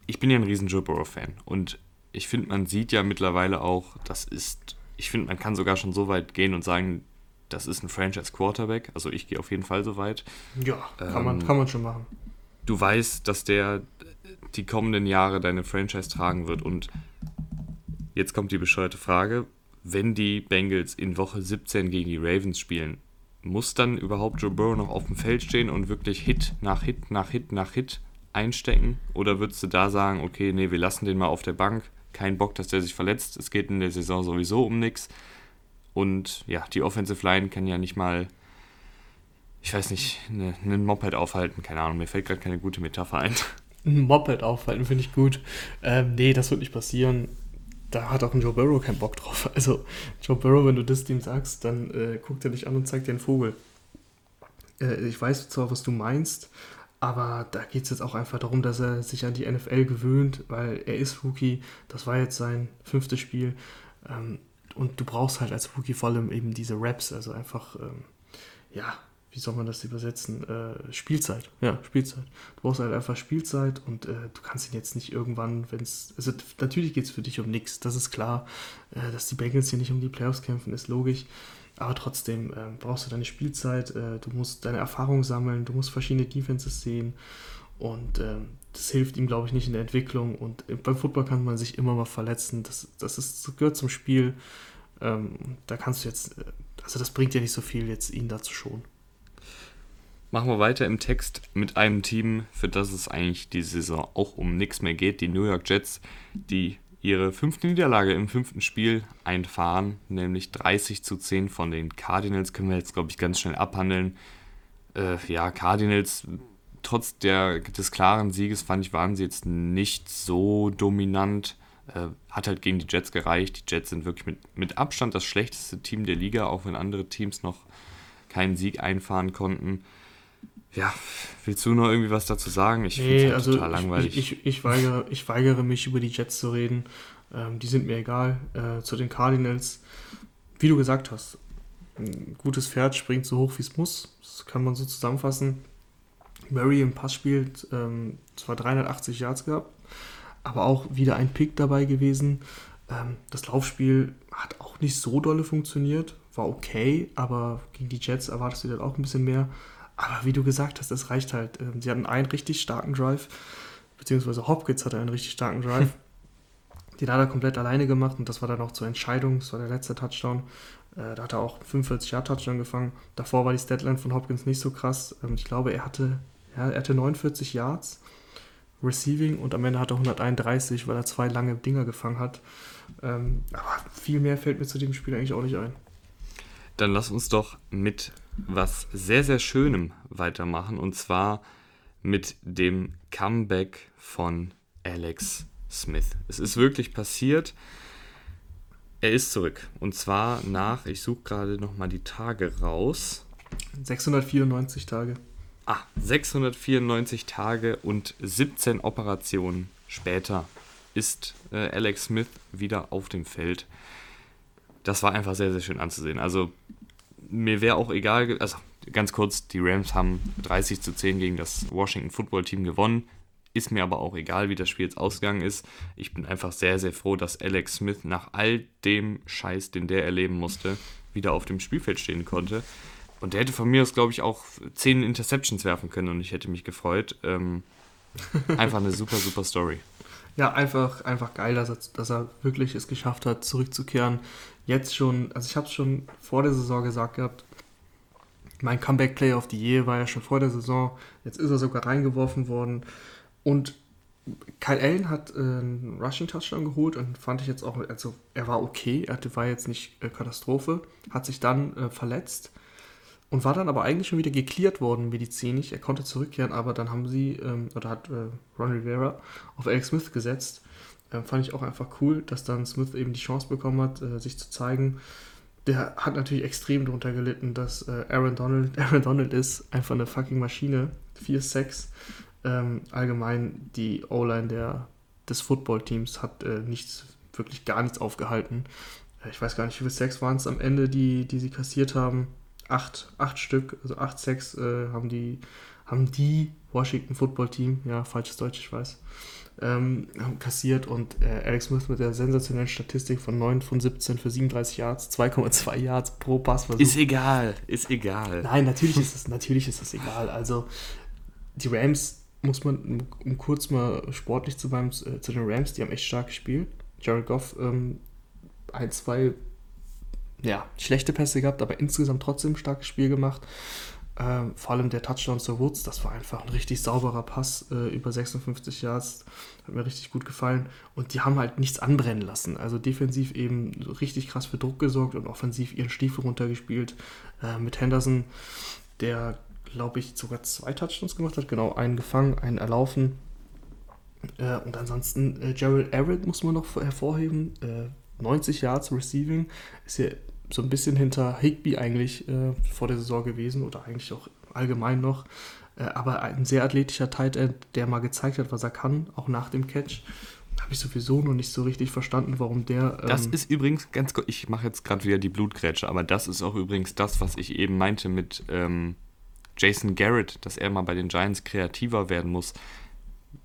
ich bin ja ein riesen Joe Burrow-Fan und ich finde, man sieht ja mittlerweile auch, das ist, ich finde, man kann sogar schon so weit gehen und sagen, das ist ein Franchise Quarterback. Also ich gehe auf jeden Fall so weit. Ja, kann, ähm, man, kann man schon machen. Du weißt, dass der die kommenden Jahre deine Franchise tragen wird. Und jetzt kommt die bescheuerte Frage, wenn die Bengals in Woche 17 gegen die Ravens spielen, muss dann überhaupt Joe Burrow noch auf dem Feld stehen und wirklich Hit nach Hit nach Hit nach Hit einstecken? Oder würdest du da sagen, okay, nee, wir lassen den mal auf der Bank, kein Bock, dass der sich verletzt. Es geht in der Saison sowieso um nichts. Und ja, die Offensive Line kann ja nicht mal, ich weiß nicht, einen eine Moped aufhalten. Keine Ahnung, mir fällt gerade keine gute Metapher ein. Ein Moped aufhalten finde ich gut. Ähm, nee, das wird nicht passieren. Da hat auch ein Joe Burrow keinen Bock drauf. Also, Joe Burrow, wenn du das dem sagst, dann äh, guckt er dich an und zeigt dir einen Vogel. Äh, ich weiß zwar, was du meinst, aber da geht es jetzt auch einfach darum, dass er sich an die NFL gewöhnt, weil er ist Rookie. Das war jetzt sein fünftes Spiel. Ähm, und du brauchst halt als Rookie vor allem eben diese Raps, also einfach, ähm, ja, wie soll man das übersetzen? Äh, Spielzeit. Ja, Spielzeit. Du brauchst halt einfach Spielzeit und äh, du kannst ihn jetzt nicht irgendwann, wenn es. Also natürlich geht es für dich um nichts, das ist klar. Äh, dass die Bengals hier nicht um die Playoffs kämpfen, ist logisch. Aber trotzdem äh, brauchst du deine Spielzeit, äh, du musst deine Erfahrung sammeln, du musst verschiedene Defenses sehen. Und äh, das hilft ihm, glaube ich, nicht in der Entwicklung. Und beim Football kann man sich immer mal verletzen. Das, das, ist, das gehört zum Spiel. Ähm, da kannst du jetzt, äh, also das bringt ja nicht so viel, jetzt ihn da zu schonen. Machen wir weiter im Text mit einem Team, für das es eigentlich die Saison auch um nichts mehr geht. Die New York Jets, die ihre fünfte Niederlage im fünften Spiel einfahren, nämlich 30 zu 10 von den Cardinals. Können wir jetzt, glaube ich, ganz schnell abhandeln. Äh, ja, Cardinals, trotz der, des klaren Sieges, fand ich, waren sie jetzt nicht so dominant. Äh, hat halt gegen die Jets gereicht. Die Jets sind wirklich mit, mit Abstand das schlechteste Team der Liga, auch wenn andere Teams noch keinen Sieg einfahren konnten. Ja, willst du noch irgendwie was dazu sagen? Ich nee, finde es halt also total langweilig. Ich, ich, ich, weigere, ich weigere mich, über die Jets zu reden. Ähm, die sind mir egal. Äh, zu den Cardinals, wie du gesagt hast, ein gutes Pferd springt so hoch, wie es muss. Das kann man so zusammenfassen. Murray im Pass spielt ähm, zwar 380 Yards gehabt, aber auch wieder ein Pick dabei gewesen. Ähm, das Laufspiel hat auch nicht so dolle funktioniert, war okay, aber gegen die Jets erwartest du dann auch ein bisschen mehr. Aber wie du gesagt hast, das reicht halt. Ähm, sie hatten einen richtig starken Drive, beziehungsweise Hopkins hatte einen richtig starken Drive. Den hat er komplett alleine gemacht und das war dann auch zur Entscheidung. Das war der letzte Touchdown. Äh, da hat er auch 45 Yard Touchdown gefangen. Davor war die Statline von Hopkins nicht so krass. Ähm, ich glaube, er hatte, ja, er hatte 49 Yards Receiving und am Ende hat er 131, weil er zwei lange Dinger gefangen hat. Ähm, aber viel mehr fällt mir zu dem Spiel eigentlich auch nicht ein. Dann lass uns doch mit was sehr, sehr Schönem weitermachen und zwar mit dem Comeback von Alex Smith. Es ist wirklich passiert. Er ist zurück. Und zwar nach, ich suche gerade nochmal die Tage raus. 694 Tage. Ah, 694 Tage und 17 Operationen später ist äh, Alex Smith wieder auf dem Feld. Das war einfach sehr, sehr schön anzusehen. Also mir wäre auch egal, also ganz kurz, die Rams haben 30 zu 10 gegen das Washington Football Team gewonnen. Ist mir aber auch egal, wie das Spiel jetzt ausgegangen ist. Ich bin einfach sehr, sehr froh, dass Alex Smith nach all dem Scheiß, den der erleben musste, wieder auf dem Spielfeld stehen konnte. Und der hätte von mir aus, glaube ich, auch 10 Interceptions werfen können und ich hätte mich gefreut. Ähm, einfach eine super, super Story. Ja, einfach, einfach geil, dass er, dass er wirklich es geschafft hat, zurückzukehren. Jetzt schon, also ich habe es schon vor der Saison gesagt gehabt, mein Comeback Play of the Year war ja schon vor der Saison. Jetzt ist er sogar reingeworfen worden. Und Kyle Allen hat äh, einen Rushing Touchdown geholt und fand ich jetzt auch, also er war okay, er war jetzt nicht äh, Katastrophe, hat sich dann äh, verletzt und war dann aber eigentlich schon wieder geklärt worden medizinisch. Er konnte zurückkehren, aber dann haben sie, ähm, oder hat äh, Ron Rivera auf Alex Smith gesetzt. Äh, fand ich auch einfach cool, dass dann Smith eben die Chance bekommen hat, äh, sich zu zeigen. Der hat natürlich extrem darunter gelitten, dass äh, Aaron Donald, Aaron Donald ist einfach eine fucking Maschine. 4-6 ähm, allgemein die O-Line des Footballteams hat äh, nichts, wirklich gar nichts aufgehalten. Äh, ich weiß gar nicht, wie viele Sacks waren es am Ende, die, die sie kassiert haben. Acht, acht Stück, also acht Sacks äh, haben, die, haben die Washington Football Team, ja, falsches Deutsch, ich weiß, ähm, kassiert und äh, Alex Smith mit der sensationellen Statistik von 9 von 17 für 37 Yards, 2,2 Yards pro Pass. Ist egal, ist egal. Nein, natürlich ist es, natürlich ist es egal. Also die Rams muss man, um kurz mal sportlich zu bleiben, äh, zu den Rams, die haben echt stark gespielt. Jared Goff ähm, ein, zwei ja, schlechte Pässe gehabt, aber insgesamt trotzdem ein starkes Spiel gemacht. Ähm, vor allem der Touchdown zur Woods, das war einfach ein richtig sauberer Pass äh, über 56 Yards. Hat mir richtig gut gefallen. Und die haben halt nichts anbrennen lassen. Also defensiv eben richtig krass für Druck gesorgt und offensiv ihren Stiefel runtergespielt. Äh, mit Henderson, der glaube ich, sogar zwei Touchdowns gemacht hat. Genau, einen gefangen, einen erlaufen. Äh, und ansonsten äh, Gerald Everett muss man noch hervorheben. Äh, 90 Yards Receiving ist ja so ein bisschen hinter Higby eigentlich äh, vor der Saison gewesen oder eigentlich auch allgemein noch. Äh, aber ein sehr athletischer Tight End, der mal gezeigt hat, was er kann, auch nach dem Catch. Habe ich sowieso noch nicht so richtig verstanden, warum der. Ähm das ist übrigens ganz gut. Ich mache jetzt gerade wieder die Blutgrätsche, aber das ist auch übrigens das, was ich eben meinte mit. Ähm Jason Garrett, dass er mal bei den Giants kreativer werden muss.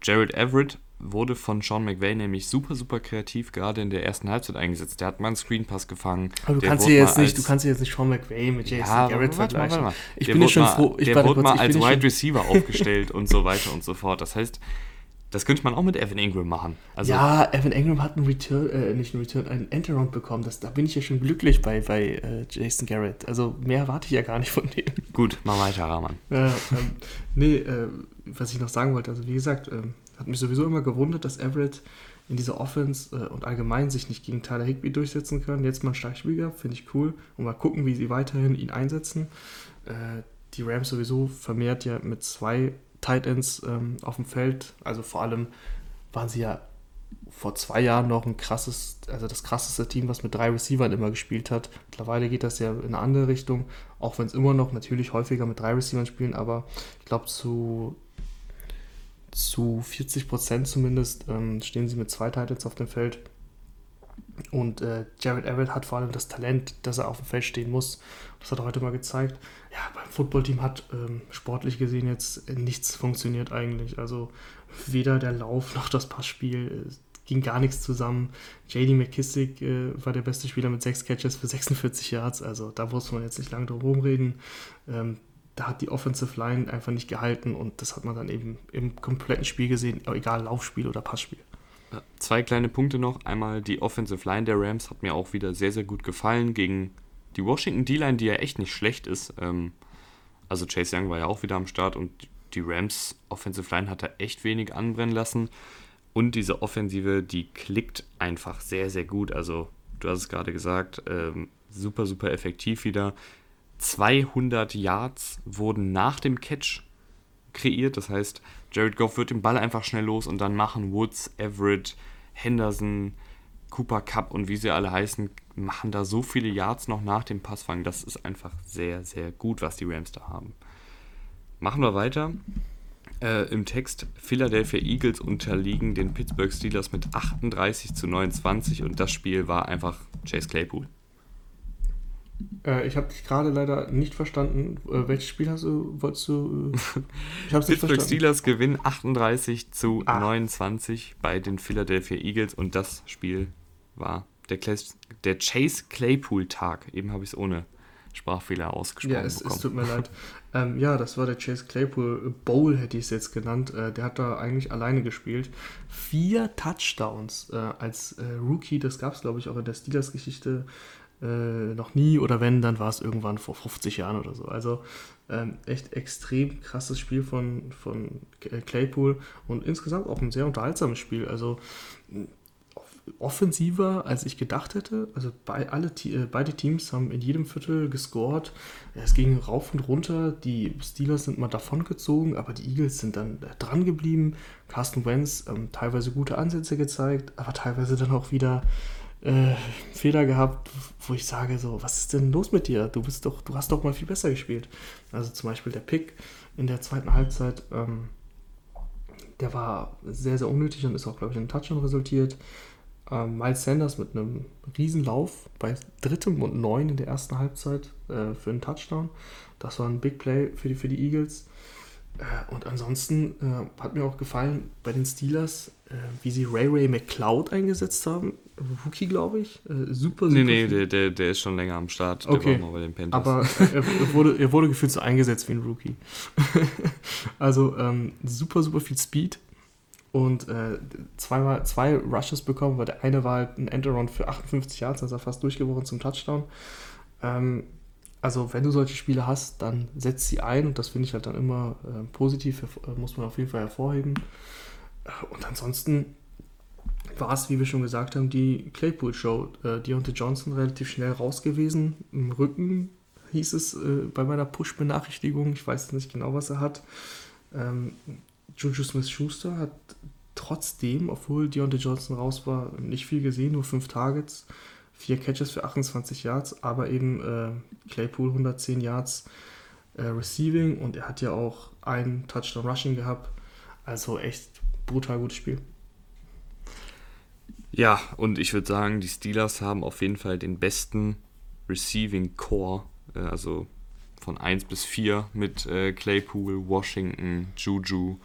Jared Everett wurde von Sean McVay nämlich super, super kreativ gerade in der ersten Halbzeit eingesetzt. Der hat mal einen Screenpass gefangen. Aber du kannst, hier jetzt nicht, du kannst jetzt nicht Sean McVay mit Jason ja, Garrett warte vergleichen. Warte mal. Ich der bin ja schon mal, froh. Ich der wurde mal als Wide Receiver aufgestellt und so weiter und so fort. Das heißt, das könnte man auch mit Evan Ingram machen. Also ja, Evan Ingram hat einen Return, äh, nicht einen Return, einen Enteround bekommen. Das, da bin ich ja schon glücklich bei, bei äh, Jason Garrett. Also mehr erwarte ich ja gar nicht von dem. Gut, mal weiter, Rahman. Äh, ähm, nee, äh, was ich noch sagen wollte, also wie gesagt, ähm, hat mich sowieso immer gewundert, dass Everett in dieser Offense äh, und allgemein sich nicht gegen Tyler Higby durchsetzen kann. Jetzt mal ein starkes Spiel gehabt, finde ich cool. Und mal gucken, wie sie weiterhin ihn einsetzen. Äh, die Rams sowieso vermehrt ja mit zwei Tight Ends ähm, auf dem Feld. Also vor allem waren sie ja vor zwei Jahren noch ein krasses, also das krasseste Team, was mit drei Receivern immer gespielt hat. Mittlerweile geht das ja in eine andere Richtung, auch wenn es immer noch natürlich häufiger mit drei Receivern spielen, aber ich glaube zu, zu 40 Prozent zumindest ähm, stehen sie mit zwei Titans auf dem Feld. Und äh, Jared Everett hat vor allem das Talent, dass er auf dem Feld stehen muss. Das hat er heute mal gezeigt. Ja, beim Footballteam hat ähm, sportlich gesehen jetzt nichts funktioniert eigentlich. Also weder der Lauf noch das Passspiel äh, ging gar nichts zusammen. JD McKissick äh, war der beste Spieler mit sechs Catches für 46 Yards. Also da muss man jetzt nicht lange drum rumreden. Ähm, da hat die Offensive Line einfach nicht gehalten und das hat man dann eben im kompletten Spiel gesehen, egal Laufspiel oder Passspiel. Zwei kleine Punkte noch. Einmal die Offensive Line der Rams hat mir auch wieder sehr, sehr gut gefallen gegen die Washington D-Line, die ja echt nicht schlecht ist. Ähm, also Chase Young war ja auch wieder am Start und die Rams Offensive Line hat da echt wenig anbrennen lassen. Und diese Offensive, die klickt einfach sehr, sehr gut. Also du hast es gerade gesagt, ähm, super, super effektiv wieder. 200 Yards wurden nach dem Catch kreiert. Das heißt, Jared Goff wird den Ball einfach schnell los und dann machen Woods, Everett, Henderson, Cooper Cup und wie sie alle heißen, machen da so viele Yards noch nach dem Passfang. Das ist einfach sehr, sehr gut, was die Rams da haben. Machen wir weiter. Äh, Im Text Philadelphia Eagles unterliegen den Pittsburgh Steelers mit 38 zu 29 und das Spiel war einfach Chase Claypool. Äh, ich habe dich gerade leider nicht verstanden. Äh, welches Spiel hast du, wolltest du? Äh, ich habe Pittsburgh Steelers gewinnen 38 zu ah. 29 bei den Philadelphia Eagles und das Spiel war der, Clays, der Chase Claypool Tag. Eben habe ich es ohne Sprachfehler ausgesprochen. Ja, es, es tut mir leid. Ähm, ja, das war der Chase Claypool Bowl, hätte ich es jetzt genannt. Äh, der hat da eigentlich alleine gespielt. Vier Touchdowns äh, als äh, Rookie, das gab es, glaube ich, auch in der Steelers-Geschichte äh, noch nie oder wenn, dann war es irgendwann vor 50 Jahren oder so. Also ähm, echt extrem krasses Spiel von, von Claypool und insgesamt auch ein sehr unterhaltsames Spiel. Also offensiver, als ich gedacht hätte. Also bei, alle, äh, beide Teams haben in jedem Viertel gescored. Es ging rauf und runter. Die Steelers sind mal davongezogen, aber die Eagles sind dann dran geblieben. Carsten Wentz ähm, teilweise gute Ansätze gezeigt, aber teilweise dann auch wieder äh, Fehler gehabt, wo ich sage so, was ist denn los mit dir? Du bist doch, du hast doch mal viel besser gespielt. Also zum Beispiel der Pick in der zweiten Halbzeit, ähm, der war sehr, sehr unnötig und ist auch, glaube ich, in einem Touchdown resultiert. Ähm, Miles Sanders mit einem Riesenlauf bei drittem und neun in der ersten Halbzeit äh, für einen Touchdown. Das war ein Big Play für die, für die Eagles. Äh, und ansonsten äh, hat mir auch gefallen bei den Steelers, äh, wie sie Ray Ray McCloud eingesetzt haben. Rookie, glaube ich. Äh, super, super. Nee, nee, der, der, der ist schon länger am Start. Okay. bei den Panthers. Aber er, er, wurde, er wurde gefühlt so eingesetzt wie ein Rookie. also ähm, super, super viel Speed. Und äh, zweimal, zwei Rushes bekommen, weil der eine war halt ein Endaround für 58 Yards, also fast durchgebrochen zum Touchdown. Ähm, also wenn du solche Spiele hast, dann setz sie ein und das finde ich halt dann immer äh, positiv, äh, muss man auf jeden Fall hervorheben. Äh, und ansonsten war es, wie wir schon gesagt haben, die Claypool-Show. Äh, Deontay Johnson relativ schnell raus gewesen. Im Rücken hieß es äh, bei meiner Push-Benachrichtigung. Ich weiß nicht genau, was er hat. Ähm, Juju Smith-Schuster hat trotzdem, obwohl Deontay Johnson raus war, nicht viel gesehen, nur fünf Targets vier Catches für 28 Yards, aber eben äh, Claypool 110 Yards äh, Receiving und er hat ja auch einen Touchdown Rushing gehabt. Also echt brutal gutes Spiel. Ja, und ich würde sagen, die Steelers haben auf jeden Fall den besten Receiving Core, äh, also von 1 bis 4 mit äh, Claypool, Washington, Juju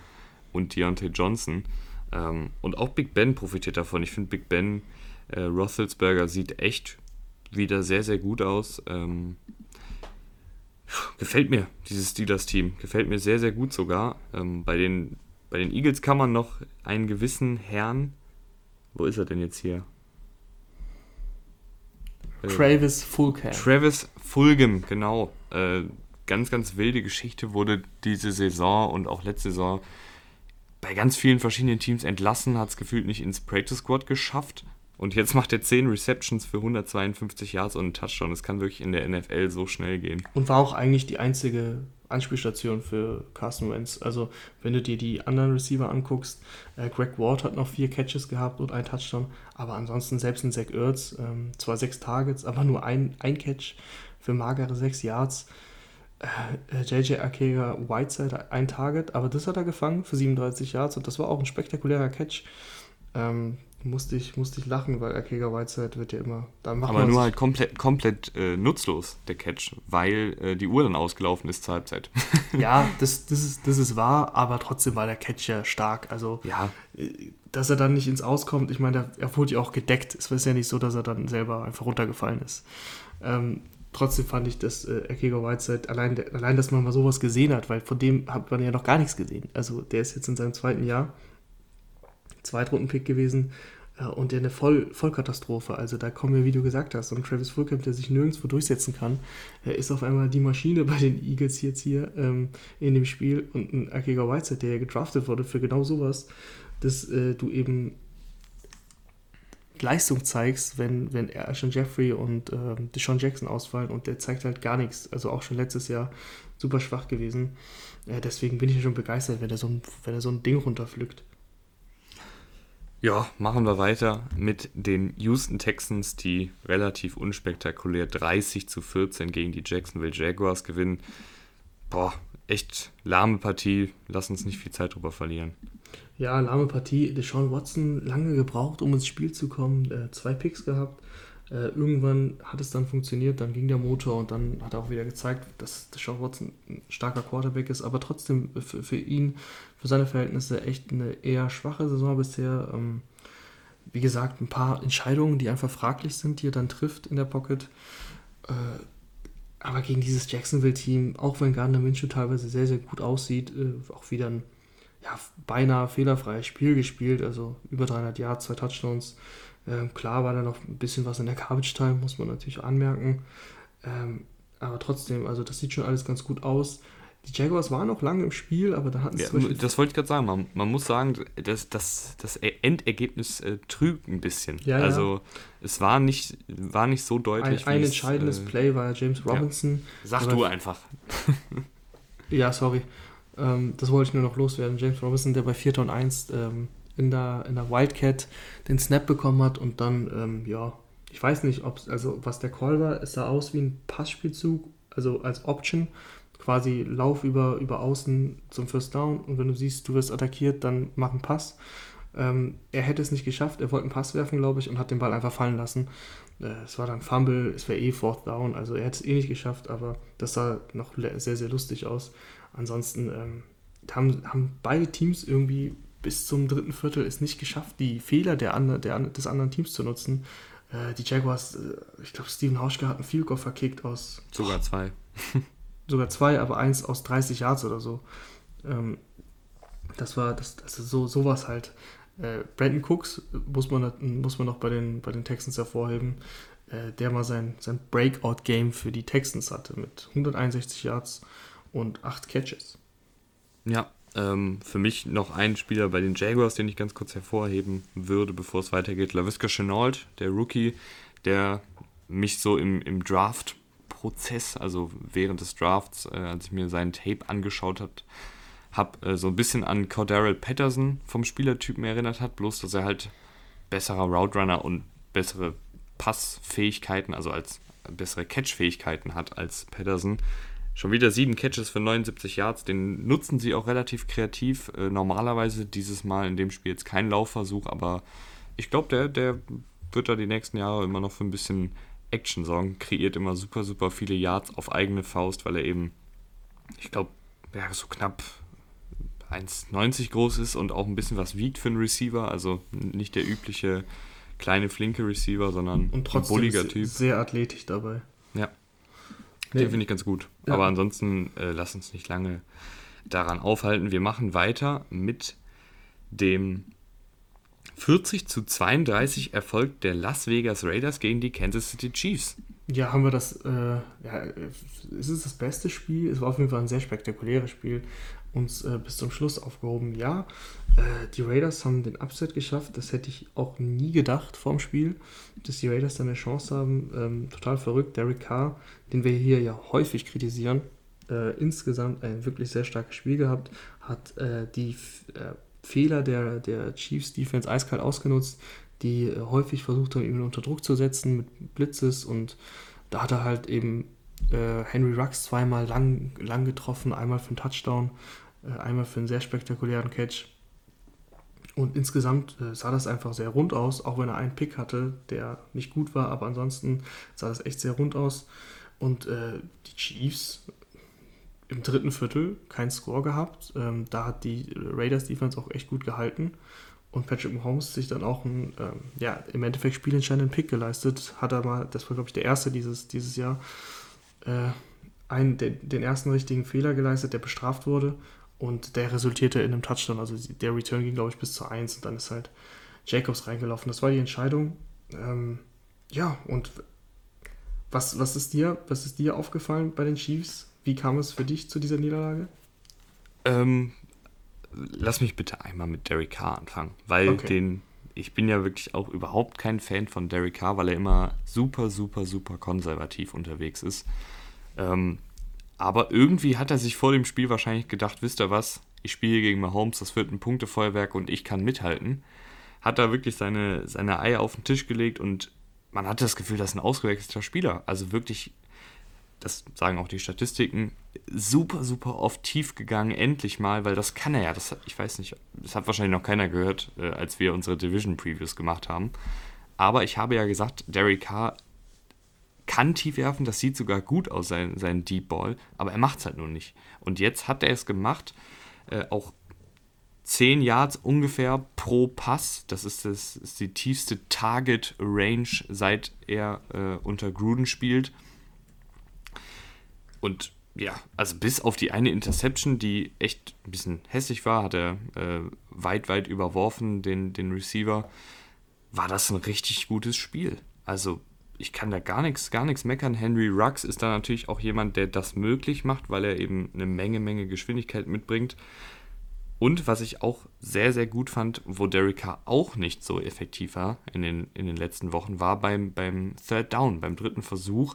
und Deontay Johnson. Ähm, und auch Big Ben profitiert davon. Ich finde, Big Ben äh, Roethlisberger sieht echt wieder sehr, sehr gut aus. Ähm, gefällt mir, dieses Steelers-Team. Gefällt mir sehr, sehr gut sogar. Ähm, bei, den, bei den Eagles kann man noch einen gewissen Herrn. Wo ist er denn jetzt hier? Äh, Travis Fulgham. Travis Fulgham, genau. Äh, ganz, ganz wilde Geschichte wurde diese Saison und auch letzte Saison bei ganz vielen verschiedenen Teams entlassen, hat es gefühlt nicht ins Practice Squad geschafft. Und jetzt macht er 10 Receptions für 152 Yards und einen Touchdown. Das kann wirklich in der NFL so schnell gehen. Und war auch eigentlich die einzige Anspielstation für Carson Wentz. Also wenn du dir die anderen Receiver anguckst, äh, Greg Ward hat noch vier Catches gehabt und ein Touchdown, aber ansonsten selbst ein Zach Ertz, ähm, zwar sechs Targets, aber nur ein, ein Catch für magere sechs Yards. Äh, JJ Akega Whiteside ein Target, aber das hat er gefangen für 37 Yards und das war auch ein spektakulärer Catch. Ähm, musste ich, musste ich lachen, weil Akega Whiteside wird ja immer. Aber nur halt komplett, komplett äh, nutzlos, der Catch, weil äh, die Uhr dann ausgelaufen ist zur Halbzeit. ja, das, das, ist, das ist wahr, aber trotzdem war der Catch ja stark. Also, ja. Äh, dass er dann nicht ins Auskommt, ich meine, er wurde ja auch gedeckt. Es ist ja nicht so, dass er dann selber einfach runtergefallen ist. Ähm, trotzdem fand ich, dass äh, Akega Whiteside, allein, allein, dass man mal sowas gesehen hat, weil von dem hat man ja noch gar nichts gesehen. Also, der ist jetzt in seinem zweiten Jahr. Zweitrunden-Pick gewesen äh, und der eine Voll Vollkatastrophe. Also da kommen wir, wie du gesagt hast, und Travis Fulcamp, der sich nirgendwo durchsetzen kann, er ist auf einmal die Maschine bei den Eagles jetzt hier ähm, in dem Spiel und ein Akega Whiteside, der ja gedraftet wurde für genau sowas, dass äh, du eben Leistung zeigst, wenn, wenn Ashton Jeffrey und äh, Deshaun Jackson ausfallen und der zeigt halt gar nichts. Also auch schon letztes Jahr super schwach gewesen. Äh, deswegen bin ich ja schon begeistert, wenn er so ein, wenn er so ein Ding runterpflückt. Ja, machen wir weiter mit den Houston Texans, die relativ unspektakulär 30 zu 14 gegen die Jacksonville Jaguars gewinnen. Boah, echt lahme Partie. Lass uns nicht viel Zeit drüber verlieren. Ja, lahme Partie. Deshaun Watson lange gebraucht, um ins Spiel zu kommen. Äh, zwei Picks gehabt. Äh, irgendwann hat es dann funktioniert, dann ging der Motor und dann hat er auch wieder gezeigt, dass Deshaun Watson ein starker Quarterback ist, aber trotzdem für, für ihn, für seine Verhältnisse echt eine eher schwache Saison bisher. Ähm, wie gesagt, ein paar Entscheidungen, die einfach fraglich sind, die er dann trifft in der Pocket. Äh, aber gegen dieses Jacksonville-Team, auch wenn Gardner Minshew teilweise sehr, sehr gut aussieht, äh, auch wieder ein ja, beinahe fehlerfreies Spiel gespielt, also über 300 Yards, zwei Touchdowns. Ähm, klar war da noch ein bisschen was in der Garbage Time, muss man natürlich anmerken. Ähm, aber trotzdem, also das sieht schon alles ganz gut aus. Die Jaguars waren noch lange im Spiel, aber da hatten sie ja, Das wollte ich gerade sagen. Man, man, muss sagen, das, das, das Endergebnis äh, trügt ein bisschen. Ja, also ja. es war nicht, war nicht so deutlich. Ein, ein entscheidendes äh, Play war James Robinson. Sag du einfach. ja, sorry. Ähm, das wollte ich nur noch loswerden. James Robinson, der bei 4. und 1 ähm, in, der, in der Wildcat den Snap bekommen hat und dann, ähm, ja, ich weiß nicht, ob also was der Call war, es sah aus wie ein Passspielzug, also als Option, quasi Lauf über, über Außen zum First Down und wenn du siehst, du wirst attackiert, dann mach einen Pass. Ähm, er hätte es nicht geschafft, er wollte einen Pass werfen, glaube ich, und hat den Ball einfach fallen lassen. Äh, es war dann Fumble, es wäre eh Fourth Down, also er hätte es eh nicht geschafft, aber das sah noch sehr, sehr lustig aus. Ansonsten ähm, haben, haben beide Teams irgendwie bis zum dritten Viertel es nicht geschafft, die Fehler der, andre, der des anderen Teams zu nutzen. Äh, die Jaguars, äh, ich glaube, Steven Hauschka hat einen Field Goal verkickt aus. Sogar zwei. sogar zwei, aber eins aus 30 Yards oder so. Ähm, das war, das, das ist so, sowas halt. Äh, Brandon Cooks muss man, muss man noch bei den, bei den Texans hervorheben, äh, der mal sein, sein Breakout-Game für die Texans hatte mit 161 Yards und 8 Catches. Ja, ähm, für mich noch ein Spieler bei den Jaguars, den ich ganz kurz hervorheben würde, bevor es weitergeht. LaVisca Chenault, der Rookie, der mich so im, im Draft-Prozess, also während des Drafts, äh, als ich mir seinen Tape angeschaut habe, habe äh, so ein bisschen an Cordarrell Patterson vom Spielertypen erinnert hat, bloß dass er halt besserer Route Runner und bessere Passfähigkeiten, also als bessere Catch-Fähigkeiten hat als Patterson. Schon wieder sieben Catches für 79 Yards. Den nutzen sie auch relativ kreativ. Äh, normalerweise dieses Mal in dem Spiel jetzt kein Laufversuch, aber ich glaube, der, der wird da die nächsten Jahre immer noch für ein bisschen Action sorgen. Kreiert immer super, super viele Yards auf eigene Faust, weil er eben, ich glaube, ja, so knapp 1,90 groß ist und auch ein bisschen was wiegt für einen Receiver. Also nicht der übliche kleine, flinke Receiver, sondern und trotzdem ein bulliger Typ. Sehr athletisch dabei. Ja, Nee. Den finde ich ganz gut. Ja. Aber ansonsten äh, lass uns nicht lange daran aufhalten. Wir machen weiter mit dem 40 zu 32 Erfolg der Las Vegas Raiders gegen die Kansas City Chiefs. Ja, haben wir das, äh, ja, ist es das beste Spiel? Es war auf jeden Fall ein sehr spektakuläres Spiel. Uns äh, bis zum Schluss aufgehoben. Ja, äh, die Raiders haben den Upset geschafft. Das hätte ich auch nie gedacht vorm Spiel, dass die Raiders dann eine Chance haben. Ähm, total verrückt. Derek Carr, den wir hier ja häufig kritisieren, äh, insgesamt ein wirklich sehr starkes Spiel gehabt, hat äh, die äh, Fehler der, der Chiefs Defense eiskalt ausgenutzt, die äh, häufig versucht haben, ihn unter Druck zu setzen mit Blitzes und da hat er halt eben Henry Rux zweimal lang, lang getroffen, einmal für einen Touchdown, einmal für einen sehr spektakulären Catch. Und insgesamt äh, sah das einfach sehr rund aus, auch wenn er einen Pick hatte, der nicht gut war, aber ansonsten sah das echt sehr rund aus. Und äh, die Chiefs im dritten Viertel kein Score gehabt. Ähm, da hat die Raiders Defense auch echt gut gehalten. Und Patrick Mahomes sich dann auch einen, ähm, ja, im Endeffekt spielentscheidenden Pick geleistet. Hat er mal, das war glaube ich der erste dieses, dieses Jahr, äh, einen, den, den ersten richtigen Fehler geleistet, der bestraft wurde. Und der resultierte in einem Touchdown. Also der Return ging, glaube ich, bis zu 1 und dann ist halt Jacobs reingelaufen. Das war die Entscheidung. Ähm, ja, und was, was, ist dir, was ist dir aufgefallen bei den Chiefs? Wie kam es für dich zu dieser Niederlage? Ähm, lass mich bitte einmal mit Derek Carr anfangen, weil okay. den, ich bin ja wirklich auch überhaupt kein Fan von Derek Carr, weil er immer super, super, super konservativ unterwegs ist. Ähm, aber irgendwie hat er sich vor dem Spiel wahrscheinlich gedacht, wisst ihr was, ich spiele gegen Mahomes, das wird ein Punktefeuerwerk und ich kann mithalten. Hat da wirklich seine, seine Eier auf den Tisch gelegt und man hatte das Gefühl, das ist ein ausgewechselter Spieler. Also wirklich, das sagen auch die Statistiken, super, super oft tief gegangen, endlich mal, weil das kann er ja. Das, ich weiß nicht, das hat wahrscheinlich noch keiner gehört, äh, als wir unsere Division Previews gemacht haben. Aber ich habe ja gesagt, Derek Carr kann tief werfen, das sieht sogar gut aus, sein, sein Deep Ball, aber er macht es halt nur nicht. Und jetzt hat er es gemacht, äh, auch 10 Yards ungefähr pro Pass. Das ist, das ist die tiefste Target Range, seit er äh, unter Gruden spielt. Und ja, also bis auf die eine Interception, die echt ein bisschen hässlich war, hat er äh, weit, weit überworfen, den, den Receiver, war das ein richtig gutes Spiel. Also ich kann da gar nichts, gar nichts meckern. Henry Rux ist da natürlich auch jemand, der das möglich macht, weil er eben eine Menge, Menge Geschwindigkeit mitbringt. Und was ich auch sehr, sehr gut fand, wo Carr auch nicht so effektiv war in den, in den letzten Wochen, war beim, beim Third Down, beim dritten Versuch.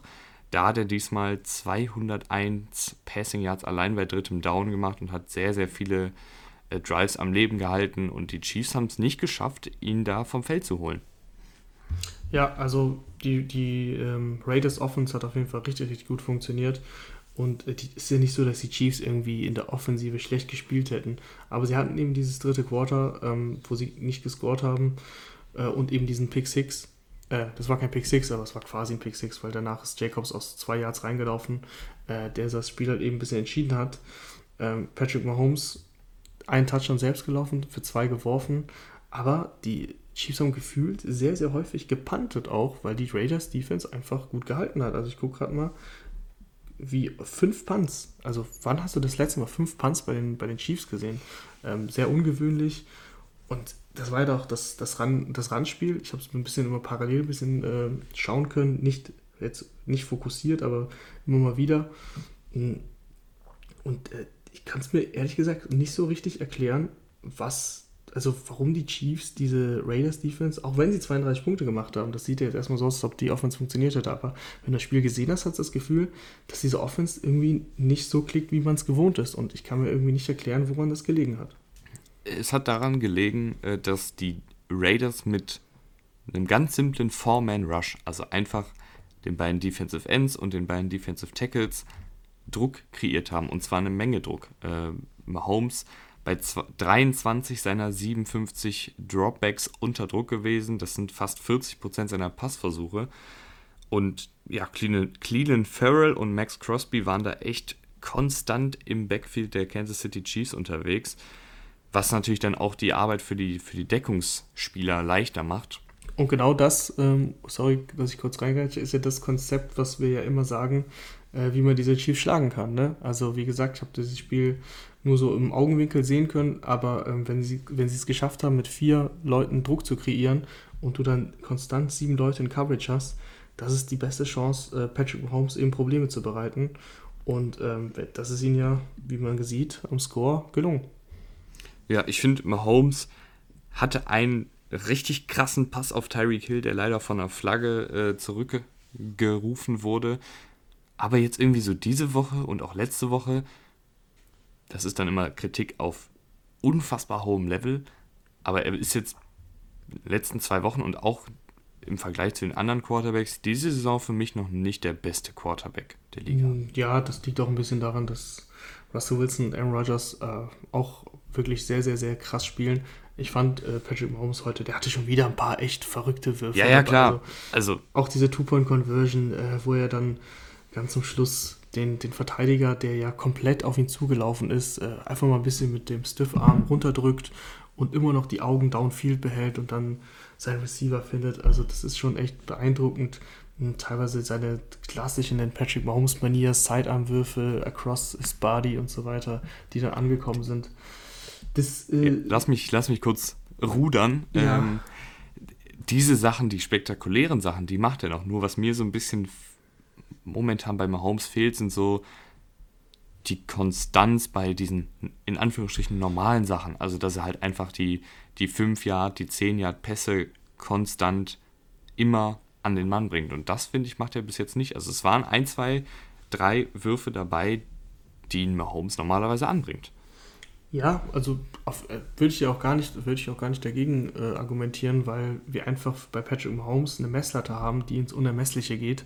Da hat er diesmal 201 Passing Yards allein bei drittem Down gemacht und hat sehr, sehr viele äh, Drives am Leben gehalten. Und die Chiefs haben es nicht geschafft, ihn da vom Feld zu holen. Ja, also die, die ähm, Raiders Offense hat auf jeden Fall richtig, richtig gut funktioniert. Und es äh, ist ja nicht so, dass die Chiefs irgendwie in der Offensive schlecht gespielt hätten. Aber sie hatten eben dieses dritte Quarter, ähm, wo sie nicht gescored haben. Äh, und eben diesen Pick Six. Äh, das war kein Pick Six, aber es war quasi ein Pick Six, weil danach ist Jacobs aus zwei Yards reingelaufen, äh, der das Spiel halt eben ein bisschen entschieden hat. Ähm, Patrick Mahomes einen Touchdown selbst gelaufen, für zwei geworfen. Aber die Chiefs haben gefühlt sehr, sehr häufig gepantet auch, weil die Raiders Defense einfach gut gehalten hat. Also ich gucke gerade mal, wie fünf Punts. Also wann hast du das letzte Mal fünf Punts bei den, bei den Chiefs gesehen? Ähm, sehr ungewöhnlich. Und das war ja doch das, das, Run, das Randspiel. Ich habe es ein bisschen immer parallel ein bisschen äh, schauen können. Nicht jetzt nicht fokussiert, aber immer mal wieder. Und äh, ich kann es mir ehrlich gesagt nicht so richtig erklären, was also warum die Chiefs diese Raiders Defense, auch wenn sie 32 Punkte gemacht haben, das sieht ja jetzt erstmal so aus, als ob die Offense funktioniert hätte, aber wenn du das Spiel gesehen hast, hast du das Gefühl, dass diese Offense irgendwie nicht so klickt, wie man es gewohnt ist. Und ich kann mir irgendwie nicht erklären, woran das gelegen hat. Es hat daran gelegen, äh, dass die Raiders mit einem ganz simplen Four-Man-Rush, also einfach den beiden Defensive Ends und den beiden Defensive Tackles, Druck kreiert haben. Und zwar eine Menge Druck. Äh, Mahomes bei 23 seiner 57 Dropbacks unter Druck gewesen. Das sind fast 40% seiner Passversuche. Und ja, Cleveland Farrell und Max Crosby waren da echt konstant im Backfield der Kansas City Chiefs unterwegs, was natürlich dann auch die Arbeit für die, für die Deckungsspieler leichter macht. Und genau das, ähm, sorry, dass ich kurz reingehe, ist ja das Konzept, was wir ja immer sagen, äh, wie man diese Chiefs schlagen kann. Ne? Also wie gesagt, ich habe dieses Spiel nur so im Augenwinkel sehen können, aber ähm, wenn sie wenn es geschafft haben, mit vier Leuten Druck zu kreieren und du dann konstant sieben Leute in Coverage hast, das ist die beste Chance, äh, Patrick Mahomes eben Probleme zu bereiten. Und ähm, das ist ihnen ja, wie man sieht, am Score gelungen. Ja, ich finde, Mahomes hatte einen richtig krassen Pass auf Tyreek Hill, der leider von einer Flagge äh, zurückgerufen wurde. Aber jetzt irgendwie so diese Woche und auch letzte Woche, das ist dann immer Kritik auf unfassbar hohem Level. Aber er ist jetzt letzten zwei Wochen und auch im Vergleich zu den anderen Quarterbacks diese Saison für mich noch nicht der beste Quarterback der Liga. Mm, ja, das liegt auch ein bisschen daran, dass Russell Wilson und Aaron Rodgers äh, auch wirklich sehr, sehr, sehr krass spielen. Ich fand äh, Patrick Mahomes heute, der hatte schon wieder ein paar echt verrückte Würfe. Ja, ja, klar. Also, also auch diese Two-Point-Conversion, äh, wo er dann ganz zum Schluss den, den Verteidiger, der ja komplett auf ihn zugelaufen ist, äh, einfach mal ein bisschen mit dem Stiff-Arm runterdrückt und immer noch die Augen downfield behält und dann seinen Receiver findet. Also das ist schon echt beeindruckend. Und teilweise seine klassischen Patrick Mahomes-Manier, Sidearm-Würfe, across his body und so weiter, die dann angekommen sind. Das, äh, lass, mich, lass mich kurz rudern. Ja. Ähm, diese Sachen, die spektakulären Sachen, die macht er noch. Nur was mir so ein bisschen momentan bei Mahomes fehlt, sind so die Konstanz bei diesen in Anführungsstrichen normalen Sachen. Also, dass er halt einfach die, die 5 Yard, die 10 Yard Pässe konstant immer an den Mann bringt. Und das, finde ich, macht er bis jetzt nicht. Also, es waren ein, zwei, drei Würfe dabei, die ihn Mahomes normalerweise anbringt. Ja, also äh, würde ich ja auch gar nicht, würde ich auch gar nicht dagegen äh, argumentieren, weil wir einfach bei Patrick Mahomes eine Messlatte haben, die ins Unermessliche geht.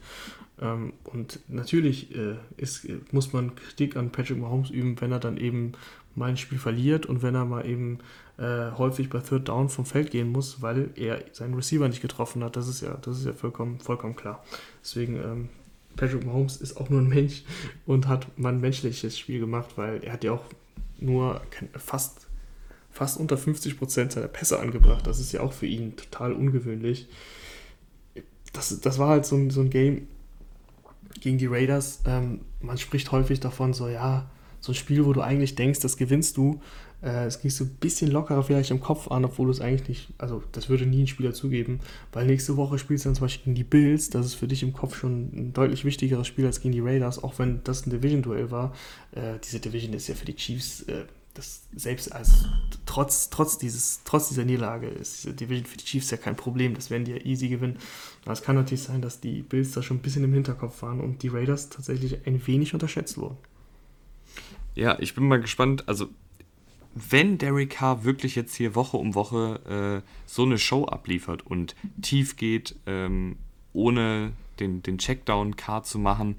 Ähm, und natürlich äh, ist, muss man Kritik an Patrick Mahomes üben, wenn er dann eben mal ein Spiel verliert und wenn er mal eben äh, häufig bei Third Down vom Feld gehen muss, weil er seinen Receiver nicht getroffen hat. Das ist ja, das ist ja vollkommen, vollkommen klar. Deswegen, ähm, Patrick Mahomes ist auch nur ein Mensch und hat mal ein menschliches Spiel gemacht, weil er hat ja auch nur fast, fast unter 50 Prozent seiner Pässe angebracht. Das ist ja auch für ihn total ungewöhnlich. Das, das war halt so ein, so ein Game gegen die Raiders. Ähm, man spricht häufig davon, so ja, so ein Spiel, wo du eigentlich denkst, das gewinnst du. Äh, es ging so ein bisschen lockerer vielleicht im Kopf an, obwohl du es eigentlich nicht, also das würde nie ein Spieler zugeben, weil nächste Woche spielst du dann zum Beispiel gegen die Bills, das ist für dich im Kopf schon ein deutlich wichtigeres Spiel als gegen die Raiders, auch wenn das ein Division-Duell war. Äh, diese Division ist ja für die Chiefs, äh, das selbst als trotz, trotz, dieses, trotz dieser Niederlage ist diese Division für die Chiefs ja kein Problem, das werden die ja easy gewinnen. Aber es kann natürlich sein, dass die Bills da schon ein bisschen im Hinterkopf waren und die Raiders tatsächlich ein wenig unterschätzt wurden. Ja, ich bin mal gespannt. Also, wenn Derek Carr wirklich jetzt hier Woche um Woche äh, so eine Show abliefert und tief geht, ähm, ohne den, den Checkdown-Car zu machen,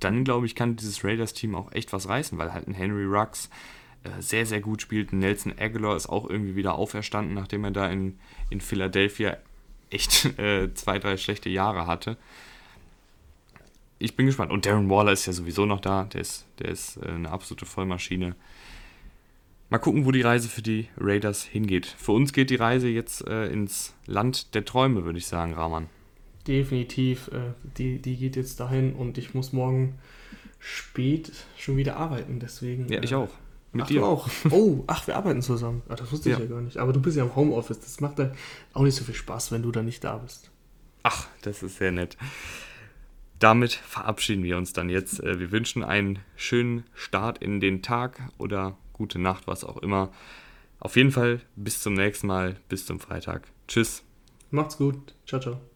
dann glaube ich, kann dieses Raiders-Team auch echt was reißen, weil halt ein Henry Rux sehr, sehr gut spielt. Nelson Aguilar ist auch irgendwie wieder auferstanden, nachdem er da in, in Philadelphia echt äh, zwei, drei schlechte Jahre hatte ich bin gespannt. Und Darren Waller ist ja sowieso noch da. Der ist, der ist äh, eine absolute Vollmaschine. Mal gucken, wo die Reise für die Raiders hingeht. Für uns geht die Reise jetzt äh, ins Land der Träume, würde ich sagen, Rahman. Definitiv. Äh, die, die geht jetzt dahin und ich muss morgen spät schon wieder arbeiten. Deswegen. Ja, ich äh, auch. Mit ach, dir auch. Oh, ach, wir arbeiten zusammen. Ach, das wusste ja. ich ja gar nicht. Aber du bist ja im Homeoffice. Das macht dann auch nicht so viel Spaß, wenn du da nicht da bist. Ach, das ist sehr nett damit verabschieden wir uns dann jetzt. Äh, wir wünschen einen schönen Start in den Tag oder gute Nacht, was auch immer. Auf jeden Fall bis zum nächsten Mal, bis zum Freitag. Tschüss. Macht's gut. Ciao, ciao.